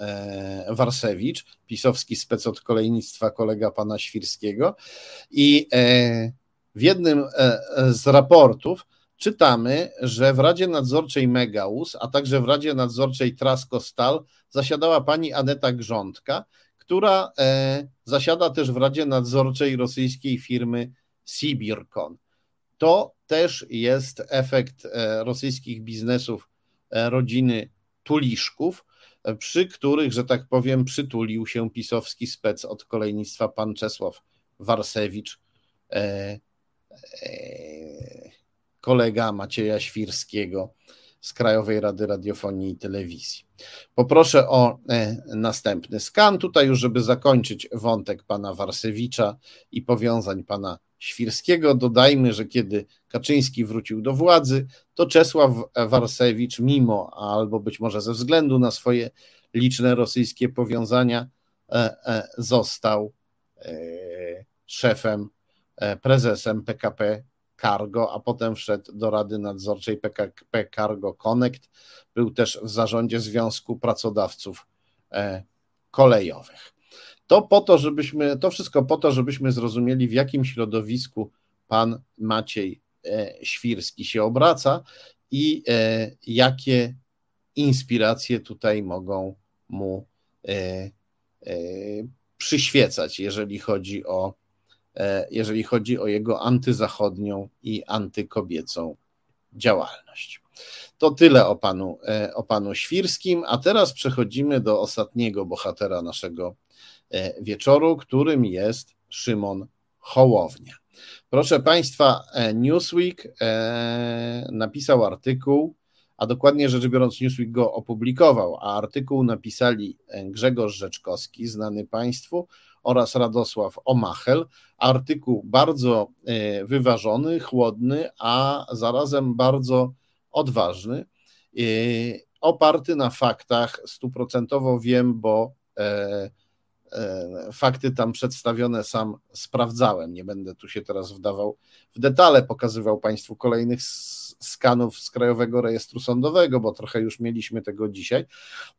Warsewicz, pisowski spec od kolejnictwa, kolega pana Świrskiego. I w jednym z raportów czytamy, że w Radzie Nadzorczej Megaus, a także w Radzie Nadzorczej Trasko Stal zasiadała pani Aneta Grządka, która e, zasiada też w Radzie Nadzorczej rosyjskiej firmy Sibirkon. to też jest efekt rosyjskich biznesów rodziny Tuliszków, przy których, że tak powiem, przytulił się pisowski spec od kolejnictwa pan Czesław Warsewicz, e, e, kolega Macieja Świrskiego z Krajowej Rady Radiofonii i Telewizji. Poproszę o e, następny skan. Tutaj już, żeby zakończyć wątek pana Warsewicza i powiązań pana Świrskiego, dodajmy, że kiedy Kaczyński wrócił do władzy, to Czesław Warsewicz, mimo albo być może ze względu na swoje liczne rosyjskie powiązania, e, e, został szefem, prezesem PKP Cargo, a potem wszedł do Rady Nadzorczej PKP Cargo Connect. Był też w zarządzie Związku Pracodawców e, Kolejowych. To po to, żebyśmy, to wszystko po to, żebyśmy zrozumieli, w jakim środowisku pan Maciej e, Świrski się obraca i e, jakie inspiracje tutaj mogą mu przyświecać, jeżeli chodzi o jeżeli chodzi o jego antyzachodnią i antykobiecą działalność. To tyle o panu, e, o panu Świrskim, a teraz przechodzimy do ostatniego bohatera naszego e, wieczoru, którym jest Szymon Hołownia. Proszę Państwa, Newsweek napisał artykuł, a dokładnie rzecz biorąc, Newsweek go opublikował, a artykuł napisali Grzegorz Rzeczkowski, znany Państwu, oraz Radosław Omachel. Artykuł bardzo e, wyważony, chłodny, a zarazem bardzo odważny, e, oparty na faktach. Stuprocentowo wiem, bo e, fakty tam przedstawione sam sprawdzałem. Nie będę tu się teraz wdawał w detale, pokazywał Państwu kolejnych skanów z Krajowego Rejestru Sądowego, bo trochę już mieliśmy tego dzisiaj,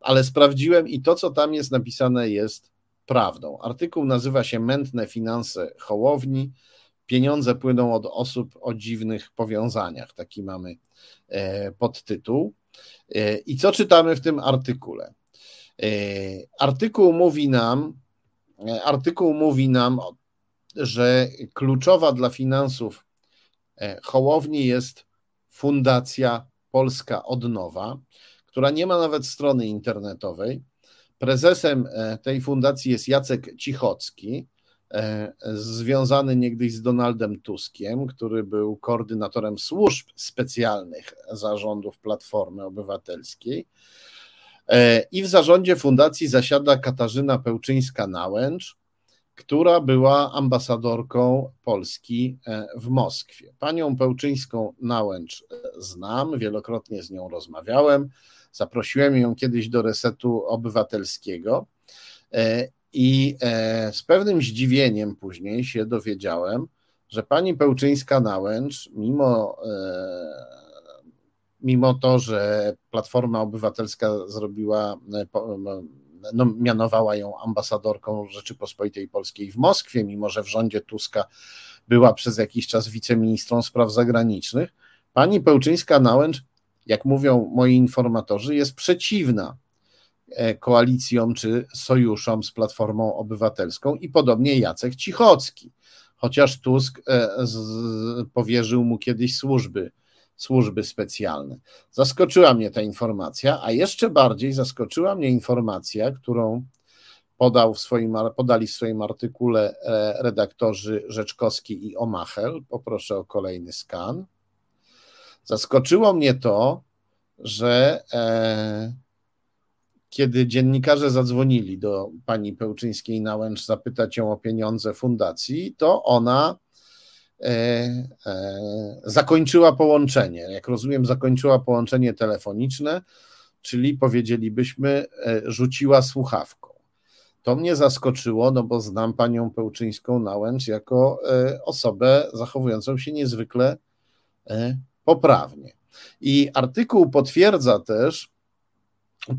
ale sprawdziłem i to, co tam jest napisane, jest prawdą. Artykuł nazywa się Mętne finanse Hołowni. Pieniądze płyną od osób o dziwnych powiązaniach. Taki mamy e, podtytuł. E, I co czytamy w tym artykule? E, artykuł mówi nam, artykuł mówi nam, że kluczowa dla finansów Hołowni jest Fundacja Polska Odnowa, która nie ma nawet strony internetowej Prezesem e, tej fundacji jest Jacek Cichocki, e, związany niegdyś z Donaldem Tuskiem, który był koordynatorem służb specjalnych zarządów Platformy Obywatelskiej. E, I w zarządzie fundacji zasiada Katarzyna Pełczyńska-Nałęcz, która była ambasadorką Polski w Moskwie. Panią Pełczyńską-Nałęcz znam, wielokrotnie z nią rozmawiałem. Zaprosiłem ją kiedyś do resetu obywatelskiego e, i e, z pewnym zdziwieniem później się dowiedziałem, że pani Pełczyńska-Nałęcz, mimo, e, mimo to, że Platforma Obywatelska zrobiła, no, mianowała ją ambasadorką Rzeczypospolitej Polskiej w Moskwie, mimo że w rządzie Tuska była przez jakiś czas wiceministrą spraw zagranicznych, pani Pełczyńska-Nałęcz jak mówią moi informatorzy, jest przeciwna e, koalicjom czy sojuszom z Platformą Obywatelską i podobnie Jacek Cichocki, chociaż Tusk e, powierzył mu kiedyś służby, służby specjalne. Zaskoczyła mnie ta informacja, a jeszcze bardziej zaskoczyła mnie informacja, którą podał w swoim, podali w swoim artykule e, redaktorzy Rzeczkowski i Omachel. Poproszę o kolejny skan. Zaskoczyło mnie to, że e, kiedy dziennikarze zadzwonili do pani Pełczyńskiej Nałęcz zapytać ją o pieniądze fundacji, to ona e, e, zakończyła połączenie. Jak rozumiem, zakończyła połączenie telefoniczne, czyli powiedzielibyśmy, e, rzuciła słuchawką. To mnie zaskoczyło, no bo znam panią Pełczyńską Nałęcz jako e, osobę zachowującą się niezwykle e, poprawnie. I artykuł potwierdza też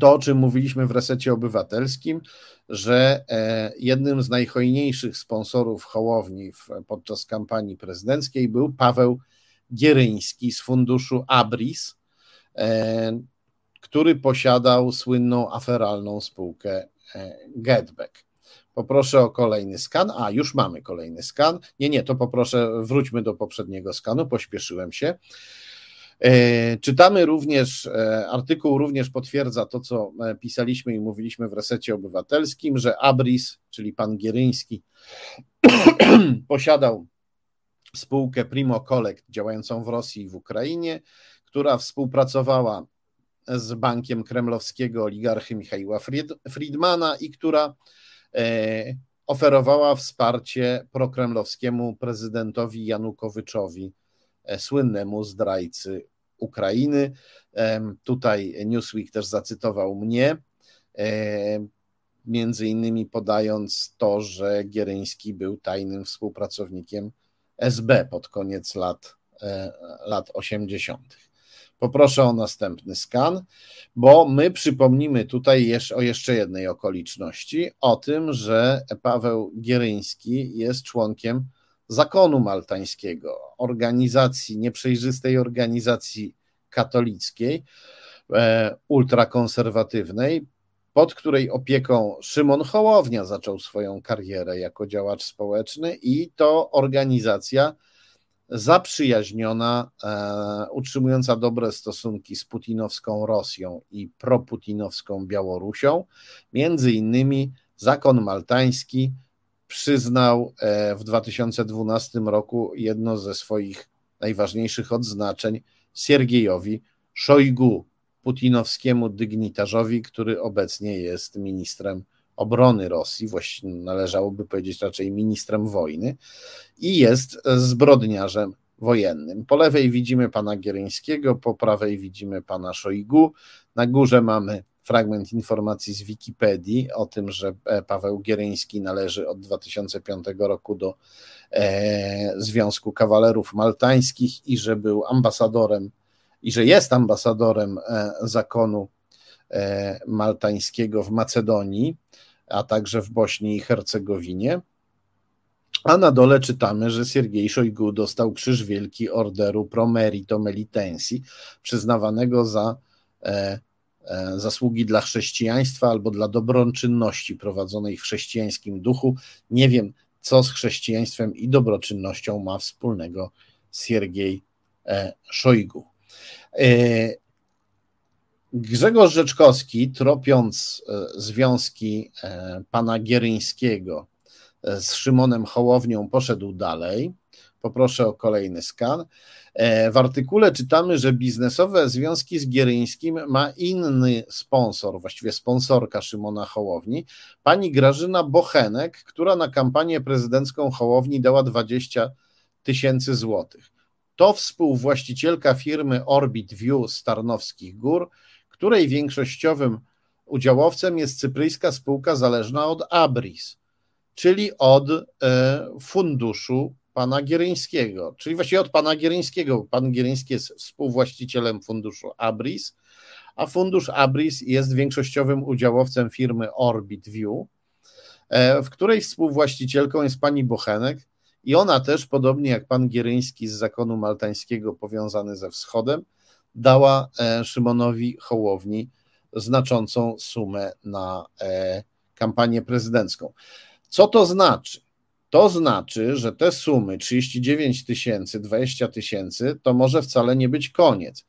to, o czym mówiliśmy w resecie obywatelskim, że e, jednym z najhojniejszych sponsorów Hołowni podczas kampanii prezydenckiej był Paweł Gieryński z funduszu Abris, e, który posiadał słynną aferalną spółkę e, Getback. Poproszę o kolejny skan. A, już mamy kolejny skan. Nie, nie, to poproszę, wróćmy do poprzedniego skanu, pośpieszyłem się. E, czytamy również, e, artykuł również potwierdza to, co e, pisaliśmy i mówiliśmy w resecie obywatelskim, że Abris, czyli pan Gieryński, posiadał spółkę Primo Collect działającą w Rosji i w Ukrainie, która współpracowała z bankiem kremlowskiego oligarchy Michaiła Friedmana i która oferowała wsparcie prokremlowskiemu prezydentowi Janukowyczowi E, słynnemu zdrajcy Ukrainy. Tutaj Newsweek też zacytował mnie, e, między innymi podając to, że Gieryński był tajnym współpracownikiem SB pod koniec lat, e, lat 80. Poproszę o następny skan, bo my przypomnimy tutaj o jeszcze jednej okoliczności, o tym, że Paweł Gieryński jest członkiem zakonu maltańskiego, organizacji, nieprzejrzystej organizacji katolickiej, e, ultrakonserwatywnej, pod której opieką Szymon Hołownia zaczął swoją karierę jako działacz społeczny i to organizacja zaprzyjaźniona, e, utrzymująca dobre stosunki z putinowską Rosją i proputinowską Białorusią, między innymi zakon maltański przyznał e, w 2012 roku jedno ze swoich najważniejszych odznaczeń Siergiejowi Szojgu, putinowskiemu dygnitarzowi, który obecnie jest ministrem obrony Rosji, właściwie należałoby powiedzieć raczej ministrem wojny, i jest zbrodniarzem wojennym. Po lewej widzimy pana Gieryńskiego, po prawej widzimy pana Szojgu, na górze mamy fragment informacji z Wikipedii o tym, że e, Paweł Gieryński należy od 2005 roku do e, Związku Kawalerów Maltańskich i że był ambasadorem i że jest ambasadorem e, zakonu maltańskiego w Macedonii, a także w Bośni i Hercegowinie. A na dole czytamy, że Siergiej Szojgu dostał Krzyż Wielki Orderu Pro Merito Melitensi, przyznawanego za E, zasługi dla chrześcijaństwa albo dla dobroczynności prowadzonej w chrześcijańskim duchu. Nie wiem, co z chrześcijaństwem i dobroczynnością ma wspólnego Siergiej e, Szojgu. E, Grzegorz Rzeczkowski, tropiąc związki pana Gieryńskiego z Szymonem Hołownią, poszedł dalej. Poproszę o kolejny skan. E, w artykule czytamy, że biznesowe związki z Gieryńskim ma inny sponsor, właściwie sponsorka Szymona Hołowni, pani Grażyna Bochenek, która na kampanię prezydencką Hołowni dała 20 tysięcy złotych. To współwłaścicielka firmy Orbit View z Tarnowskich Gór, której większościowym udziałowcem jest cypryjska spółka zależna od Abris, czyli od e, funduszu pana Gieryńskiego, czyli właściwie od pana Gieryńskiego. Pan Gieryński jest współwłaścicielem funduszu Abris, a fundusz Abris jest większościowym udziałowcem firmy Orbit View, e, w której współwłaścicielką jest pani Bochenek i ona też, podobnie jak pan Gieryński z zakonu maltańskiego powiązany ze wschodem, dała e, Szymonowi Hołowni znaczącą sumę na e, kampanię prezydencką. Co to znaczy? To znaczy, że te sumy 39 tysięcy, 20 tysięcy to może wcale nie być koniec.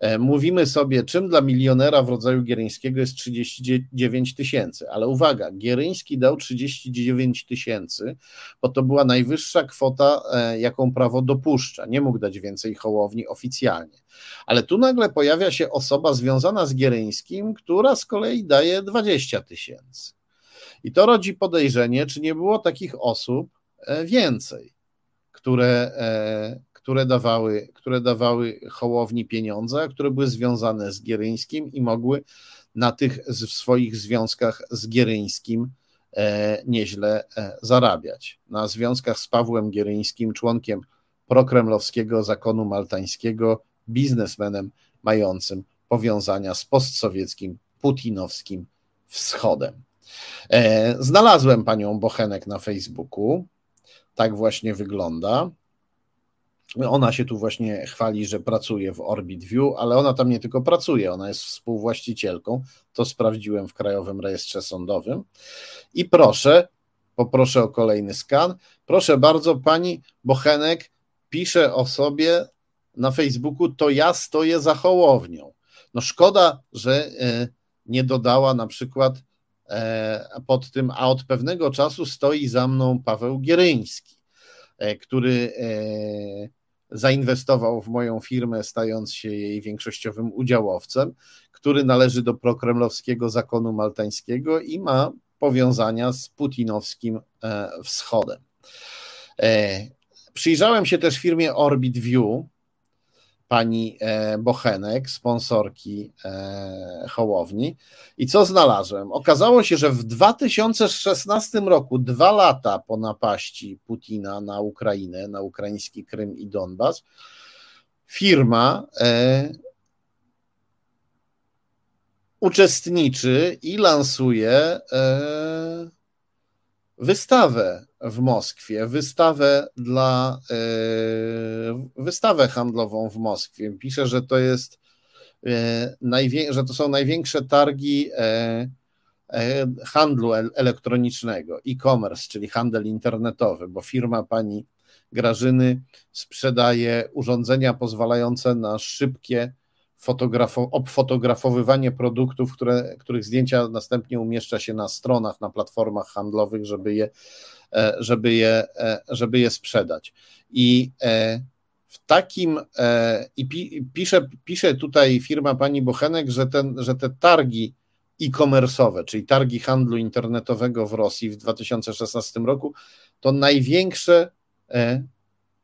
E, mówimy sobie, czym dla milionera w rodzaju Gieryńskiego jest 39 tysięcy, ale uwaga, Gieryński dał 39 tysięcy, bo to była najwyższa kwota, e, jaką prawo dopuszcza. Nie mógł dać więcej hołowni oficjalnie. Ale tu nagle pojawia się osoba związana z Gieryńskim, która z kolei daje 20 tysięcy. I to rodzi podejrzenie, czy nie było takich osób e, więcej, które, które, dawały, które dawały Hołowni pieniądze, które były związane z Gieryńskim i mogły na tych swoich związkach z Gieryńskim e, nieźle zarabiać. Na związkach z Pawłem Gieryńskim, członkiem prokremlowskiego zakonu maltańskiego, biznesmenem mającym powiązania z postsowieckim, putinowskim wschodem. E, znalazłem panią Bochenek na Facebooku. Tak właśnie wygląda. Ona się tu właśnie chwali, że pracuje w Orbit View, ale ona tam nie tylko pracuje, ona jest współwłaścicielką. To sprawdziłem w Krajowym Rejestrze Sądowym. I proszę, Poproszę o kolejny skan. Proszę bardzo, pani Bochenek pisze o sobie na Facebooku, to ja stoję za Hołownią. No szkoda, że e, nie dodała na przykład e, pod tym, a od pewnego czasu stoi za mną Paweł Gieryński, e, który zainwestował w moją firmę, stając się jej większościowym udziałowcem, który należy do prokremlowskiego zakonu maltańskiego i ma powiązania z putinowskim wschodem. Przyjrzałem się też firmie Orbit View, pani e, Bochenek, sponsorki e, Hołowni. I co znalazłem? Okazało się, że w 2016 roku, dwa lata po napaści Putina na Ukrainę, na ukraiński Krym i Donbas, firma e, uczestniczy i lansuje wystawę w Moskwie, wystawę dla e, wystawę handlową w Moskwie. Pisze, że to jest e, że to są największe targi e, handlu elektronicznego, e-commerce, czyli handel internetowy, bo firma pani Grażyny sprzedaje urządzenia pozwalające na szybkie fotografo- obfotografowywanie produktów, które, których zdjęcia następnie umieszcza się na stronach, na platformach handlowych, żeby je, e, żeby je, e, żeby je sprzedać. I e, w takim, i pisze, pisze tutaj firma pani Bochenek, że, ten, że te targi e-commerce'owe, czyli targi handlu internetowego w Rosji w 2016 roku, to największe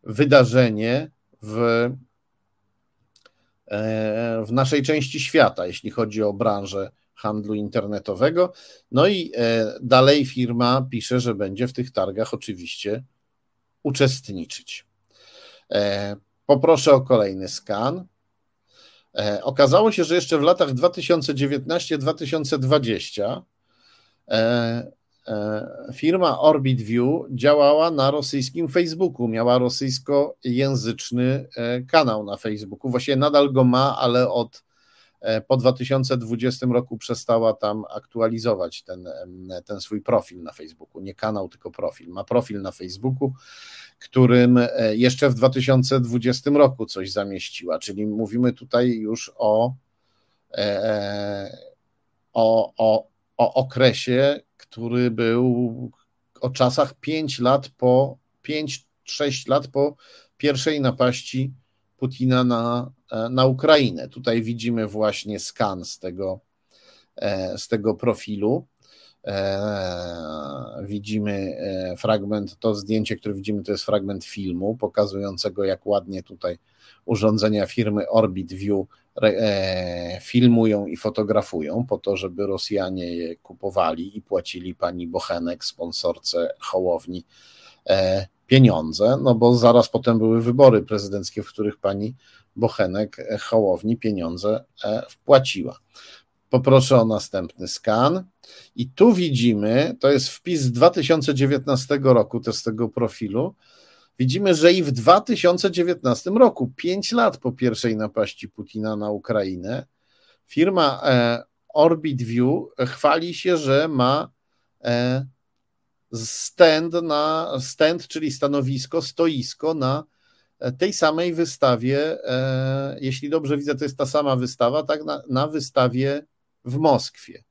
wydarzenie w w naszej części świata, jeśli chodzi o branżę handlu internetowego. No i e, dalej firma pisze, że będzie w tych targach oczywiście uczestniczyć. E, poproszę o kolejny skan. Okazało się, że jeszcze w latach 2019-2020 E, firma Orbit View działała na rosyjskim Facebooku, miała rosyjskojęzyczny e, kanał na Facebooku. Właściwie nadal go ma, ale od e, po 2020 roku przestała tam aktualizować ten, ten swój profil na Facebooku. Nie kanał, tylko profil. Ma profil na Facebooku, którym jeszcze w 2020 roku coś zamieściła, czyli mówimy tutaj już o, o, o, o okresie, który był o czasach 5 lat po 5-6 lat po pierwszej napaści Putina na, na Ukrainę. Tutaj widzimy właśnie skan z tego, e, z tego profilu. E, widzimy e, fragment, to zdjęcie, które widzimy, to jest fragment filmu pokazującego, jak ładnie tutaj urządzenia firmy Orbit View E, filmują i fotografują po to, żeby Rosjanie je kupowali i płacili pani Bochenek, sponsorce Hołowni, e, pieniądze, no bo zaraz potem były wybory prezydenckie, w których pani Bochenek e, Hołowni pieniądze wpłaciła. Poproszę o następny skan. I tu widzimy, to jest wpis z 2019 roku też z tego profilu, widzimy, że i w 2019 roku, pięć lat po pierwszej napaści Putina na Ukrainę, firma e, Orbit View chwali się, że ma e, stand, na, stand, czyli stanowisko, stoisko na tej samej wystawie, e, jeśli dobrze widzę, to jest ta sama wystawa, tak, na, na wystawie w Moskwie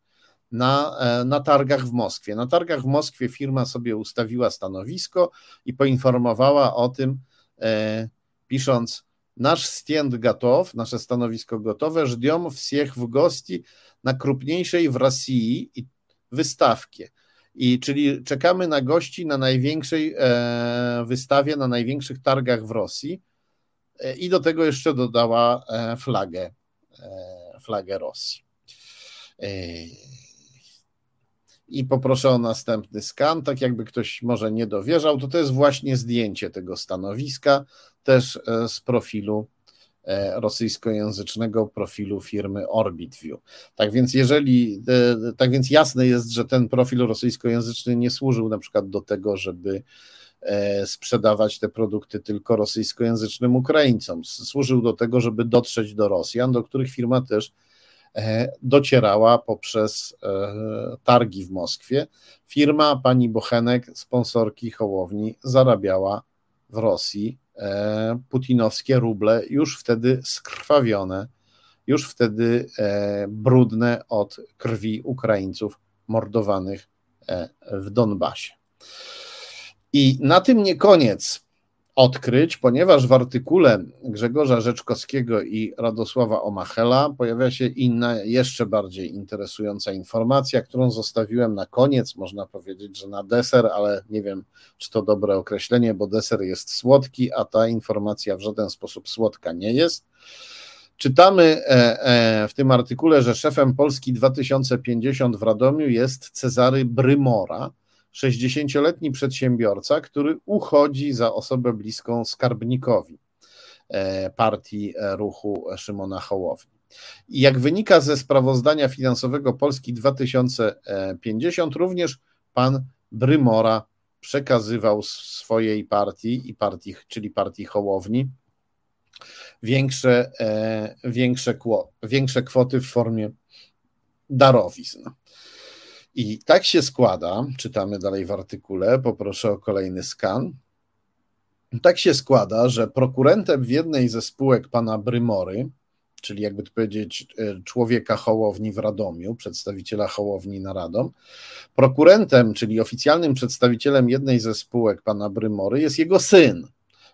na, e, na targach w Moskwie. Na targach w Moskwie firma sobie ustawiła stanowisko i poinformowała o tym, e, pisząc Nasz stand gotow, nasze stanowisko gotowe, ждем всех w gości na krupniejszej w Rosji wystawkie. I czyli czekamy na gości na największej e, wystawie, na największych targach w Rosji. E, I do tego jeszcze dodała e, flagę, e, flagę Rosji. I poproszę o następny skan, tak jakby ktoś może nie dowierzał, to to jest właśnie zdjęcie tego stanowiska, też e, z profilu e, rosyjskojęzycznego profilu firmy OrbitView. Tak więc jeżeli, e, tak więc jasne jest, że ten profil rosyjskojęzyczny nie służył na przykład do tego, żeby sprzedawać te produkty tylko rosyjskojęzycznym Ukraińcom. Służył do tego, żeby dotrzeć do Rosjan, do których firma też docierała poprzez targi w Moskwie. Firma pani Bochenek, sponsorki Hołowni, zarabiała w Rosji putinowskie ruble, już wtedy skrwawione, już wtedy brudne od krwi Ukraińców mordowanych w Donbasie. I na tym nie koniec odkryć, ponieważ w artykule Grzegorza Rzeczkowskiego i Radosława Omachela pojawia się inna, jeszcze bardziej interesująca informacja, którą zostawiłem na koniec. Można powiedzieć, że na deser, ale nie wiem, czy to dobre określenie, bo deser jest słodki, a ta informacja w żaden sposób słodka nie jest. Czytamy e, e, w tym artykule, że szefem Polski 2050 w Radomiu jest Cezary Brymora 60-letni przedsiębiorca, który uchodzi za osobę bliską skarbnikowi e, partii e, ruchu Szymona Hołowni. I jak wynika ze sprawozdania finansowego Polski 2050, również pan Brymora przekazywał swojej partii i partii, czyli partii Hołowni, większe, e, większe, większe kwoty w formie darowizn. I tak się składa, czytamy dalej w artykule, poproszę o kolejny skan. Tak się składa, że prokurentem w jednej ze spółek pana Brymory, czyli jakby to powiedzieć e, człowieka Hołowni w Radomiu, przedstawiciela Hołowni na Radom, prokurentem, czyli oficjalnym przedstawicielem jednej ze spółek pana Brymory jest jego syn,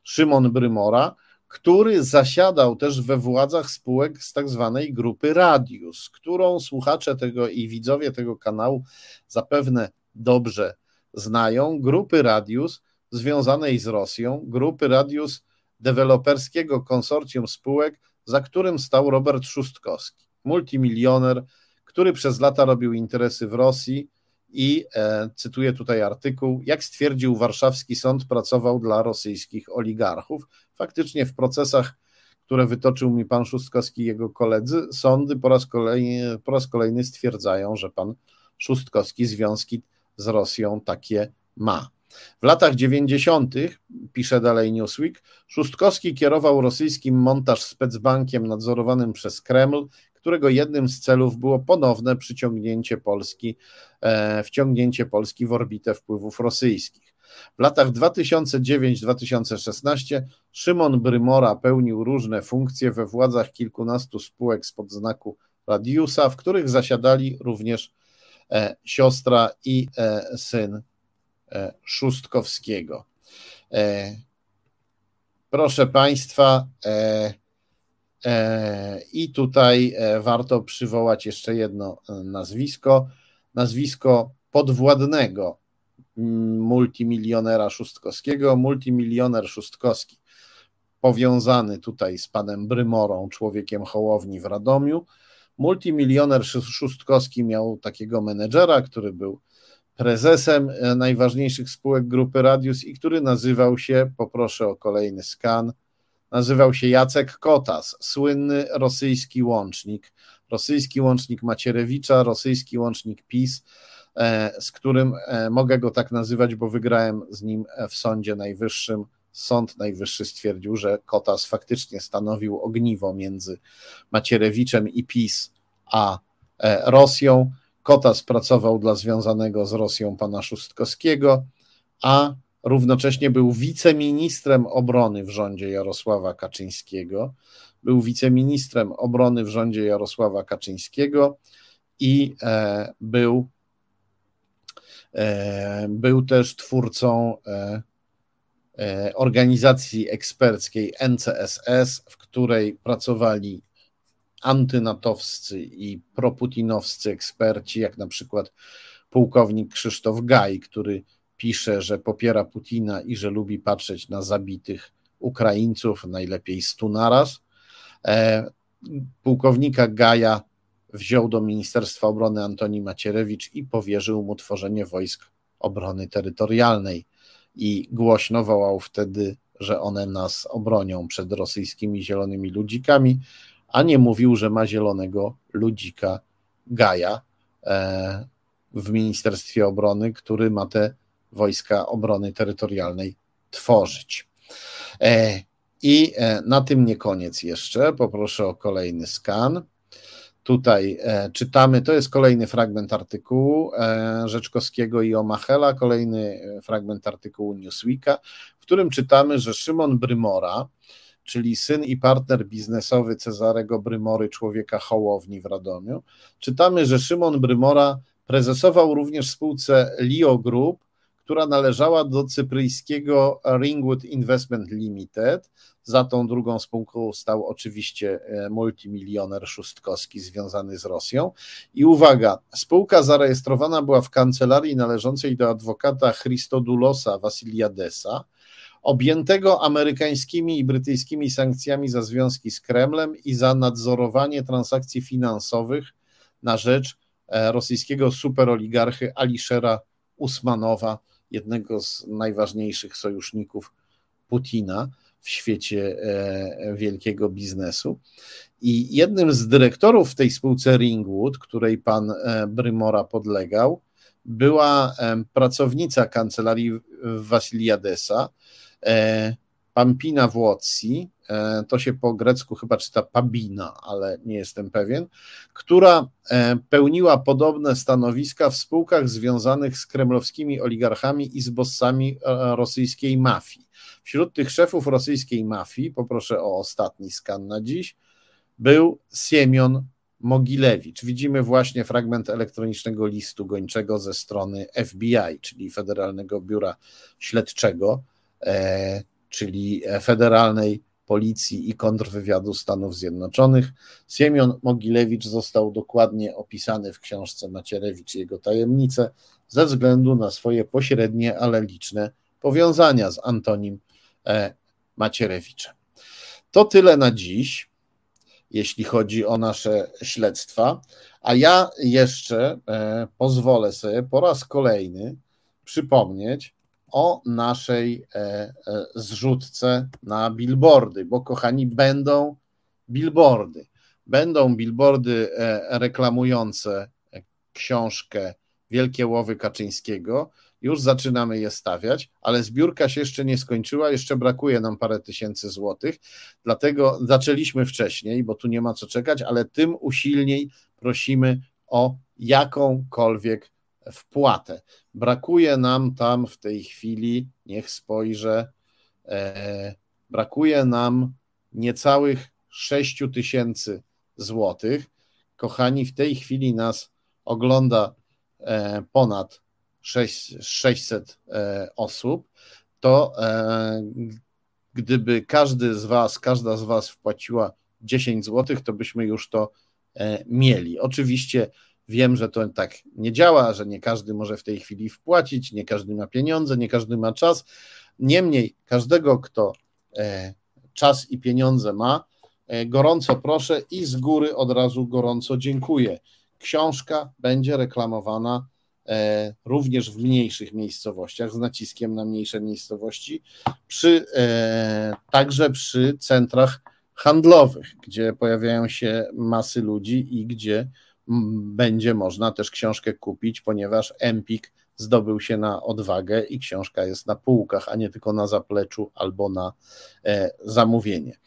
Szymon Brymora, który zasiadał też we władzach spółek z tak zwanej grupy Radius, którą słuchacze tego i widzowie tego kanału zapewne dobrze znają. Grupy Radius związanej z Rosją, grupy Radius deweloperskiego konsorcjum spółek, za którym stał Robert Szustkowski, multimilioner, który przez lata robił interesy w Rosji i e, cytuję tutaj artykuł, jak stwierdził warszawski sąd, pracował dla rosyjskich oligarchów. Faktycznie w procesach, które wytoczył mi pan Szustkowski i jego koledzy, sądy po raz kolejny, po raz kolejny stwierdzają, że pan Szustkowski związki z Rosją takie ma. W latach 90., pisze dalej Newsweek, Szustkowski kierował rosyjskim montaż specbankiem nadzorowanym przez Kreml, którego jednym z celów było ponowne przyciągnięcie Polski, e, wciągnięcie Polski w orbitę wpływów rosyjskich. W latach 2009-2016 Szymon Brymora pełnił różne funkcje we władzach kilkunastu spółek spod znaku Radiusa, w których zasiadali również e, siostra i e, syn e. E, proszę Państwa, e, E, I tutaj warto przywołać jeszcze jedno nazwisko, nazwisko podwładnego multimilionera Szóstkowskiego, multimilioner Szóstkowski, powiązany tutaj z panem Brymorą, człowiekiem Hołowni w Radomiu. Multimilioner Szóstkowski miał takiego menedżera, który był prezesem najważniejszych spółek grupy Radius i który nazywał się, poproszę o kolejny skan, nazywał się Jacek Kotas, słynny rosyjski łącznik, rosyjski łącznik Macierewicza, rosyjski łącznik PiS, e, z którym e, mogę go tak nazywać, bo wygrałem z nim w Sądzie Najwyższym. Sąd Najwyższy stwierdził, że Kotas faktycznie stanowił ogniwo między Macierewiczem i PiS a e, Rosją. Kotas pracował dla związanego z Rosją pana Szustkowskiego, a Równocześnie był wiceministrem obrony w rządzie Jarosława Kaczyńskiego. Był wiceministrem obrony w rządzie Jarosława Kaczyńskiego i e, był, e, był też twórcą e, e organizacji eksperckiej NCSS, w której pracowali antynatowscy i proputinowscy eksperci, jak na przykład pułkownik Krzysztof Gaj, który pisze, że popiera Putina i że lubi patrzeć na zabitych Ukraińców, najlepiej stu naraz. E, pułkownika Gaja wziął do Ministerstwa Obrony Antoni Macierewicz i powierzył mu tworzenie wojsk obrony terytorialnej. I głośno wołał wtedy, że one nas obronią przed rosyjskimi zielonymi ludzikami, a nie mówił, że ma zielonego ludzika Gaja e, w Ministerstwie Obrony, który ma te Wojska Obrony Terytorialnej tworzyć. E, I e, na tym nie koniec jeszcze. Poproszę o kolejny skan. Tutaj e, czytamy, to jest kolejny fragment artykułu e, Rzeczkowskiego i Omachela, kolejny e, fragment artykułu Newsweeka, w którym czytamy, że Szymon Brymora, czyli syn i partner biznesowy Cezarego Brymory, człowieka Hołowni w Radomiu, czytamy, że Szymon Brymora prezesował również spółce Lio Group, która należała do cypryjskiego Ringwood Investment Limited. Za tą drugą spółką stał oczywiście e, multimilioner Szustkowski związany z Rosją. I uwaga, spółka zarejestrowana była w kancelarii należącej do adwokata Christodulosa Vasiliadesa, objętego amerykańskimi i brytyjskimi sankcjami za związki z Kremlem i za nadzorowanie transakcji finansowych na rzecz e, rosyjskiego superoligarchy Aliszera Usmanowa, jednego z najważniejszych sojuszników Putina w świecie e, wielkiego biznesu. I jednym z dyrektorów tej spółce Ringwood, której pan e, Brymora podlegał, była e, pracownica kancelarii Wasiliadesa, Pampina Włodzi, e, to się po grecku chyba czyta Pabina, ale nie jestem pewien, która e, pełniła podobne stanowiska w spółkach związanych z kremlowskimi oligarchami i z bossami e, rosyjskiej mafii. Wśród tych szefów rosyjskiej mafii, poproszę o ostatni skan na dziś, był Siemion Mogilewicz. Widzimy właśnie fragment elektronicznego listu gończego ze strony FBI, czyli Federalnego Biura Śledczego czyli Federalnej Policji i Kontrwywiadu Stanów Zjednoczonych. Siemion Mogilewicz został dokładnie opisany w książce Macierewicz i jego tajemnice ze względu na swoje pośrednie, ale liczne powiązania z Antonim e, Macierewiczem. To tyle na dziś, jeśli chodzi o nasze śledztwa, a ja jeszcze e, pozwolę sobie po raz kolejny przypomnieć, o naszej e, e, zrzutce na billboardy, bo kochani, będą billboardy. Będą billboardy e, reklamujące książkę Wielkie Łowy Kaczyńskiego. Już zaczynamy je stawiać, ale zbiórka się jeszcze nie skończyła, jeszcze brakuje nam parę tysięcy złotych, dlatego zaczęliśmy wcześniej, bo tu nie ma co czekać, ale tym usilniej prosimy o jakąkolwiek wpłatę. Brakuje nam tam w tej chwili, niech spojrzę, e, brakuje nam niecałych 6 tysięcy złotych. Kochani, w tej chwili nas ogląda e, ponad 6, 600 e, osób. To e, gdyby każdy z Was, każda z Was wpłaciła 10 złotych, to byśmy już to e, mieli. Oczywiście Wiem, że to tak nie działa, że nie każdy może w tej chwili wpłacić, nie każdy ma pieniądze, nie każdy ma czas. Niemniej, każdego, kto e, czas i pieniądze ma, e, gorąco proszę i z góry od razu gorąco dziękuję. Książka będzie reklamowana e, również w mniejszych miejscowościach, z naciskiem na mniejsze miejscowości, przy, także przy centrach handlowych, gdzie pojawiają się masy ludzi i gdzie będzie można też książkę kupić, ponieważ Empik zdobył się na odwagę i książka jest na półkach, a nie tylko na zapleczu albo na e, zamówienie.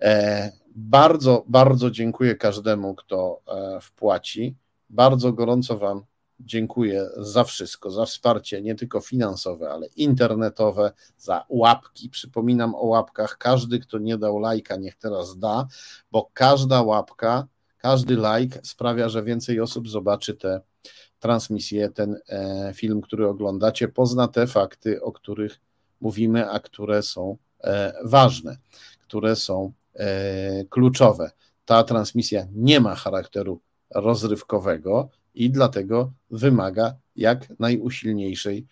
E, bardzo, bardzo dziękuję każdemu, kto e, wpłaci. Bardzo gorąco Wam dziękuję za wszystko, za wsparcie nie tylko finansowe, ale internetowe, za łapki. Przypominam o łapkach. Każdy, kto nie dał lajka, niech teraz da, bo każda łapka każdy like sprawia, że więcej osób zobaczy tę transmisję, ten e, film, który oglądacie, pozna te fakty, o których mówimy, a które są e, ważne, które są e, kluczowe. Ta transmisja nie ma charakteru rozrywkowego i dlatego wymaga jak najusilniejszej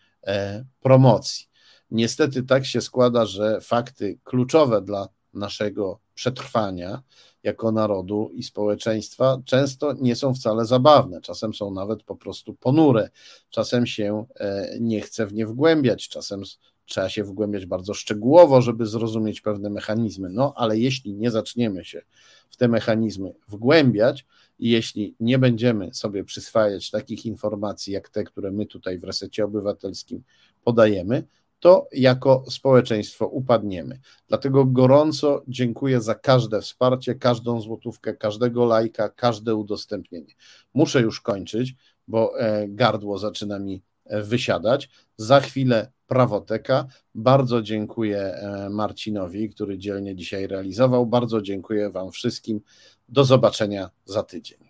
promocji. Niestety tak się składa, że fakty kluczowe dla naszego przetrwania jako narodu i społeczeństwa często nie są wcale zabawne, czasem są nawet po prostu ponure, czasem się e, nie chce w nie wgłębiać, czasem trzeba się wgłębiać bardzo szczegółowo, żeby zrozumieć pewne mechanizmy. No, ale jeśli nie zaczniemy się w te mechanizmy wgłębiać i jeśli nie będziemy sobie przyswajać takich informacji jak te, które my tutaj w resecie obywatelskim podajemy, to jako społeczeństwo upadniemy. Dlatego gorąco dziękuję za każde wsparcie, każdą złotówkę, każdego lajka, każde udostępnienie. Muszę już kończyć, bo e, gardło zaczyna mi e, wysiadać. Za chwilę prawoteka. Bardzo dziękuję e, Marcinowi, który dzielnie dzisiaj realizował. Bardzo dziękuję Wam wszystkim. Do zobaczenia za tydzień.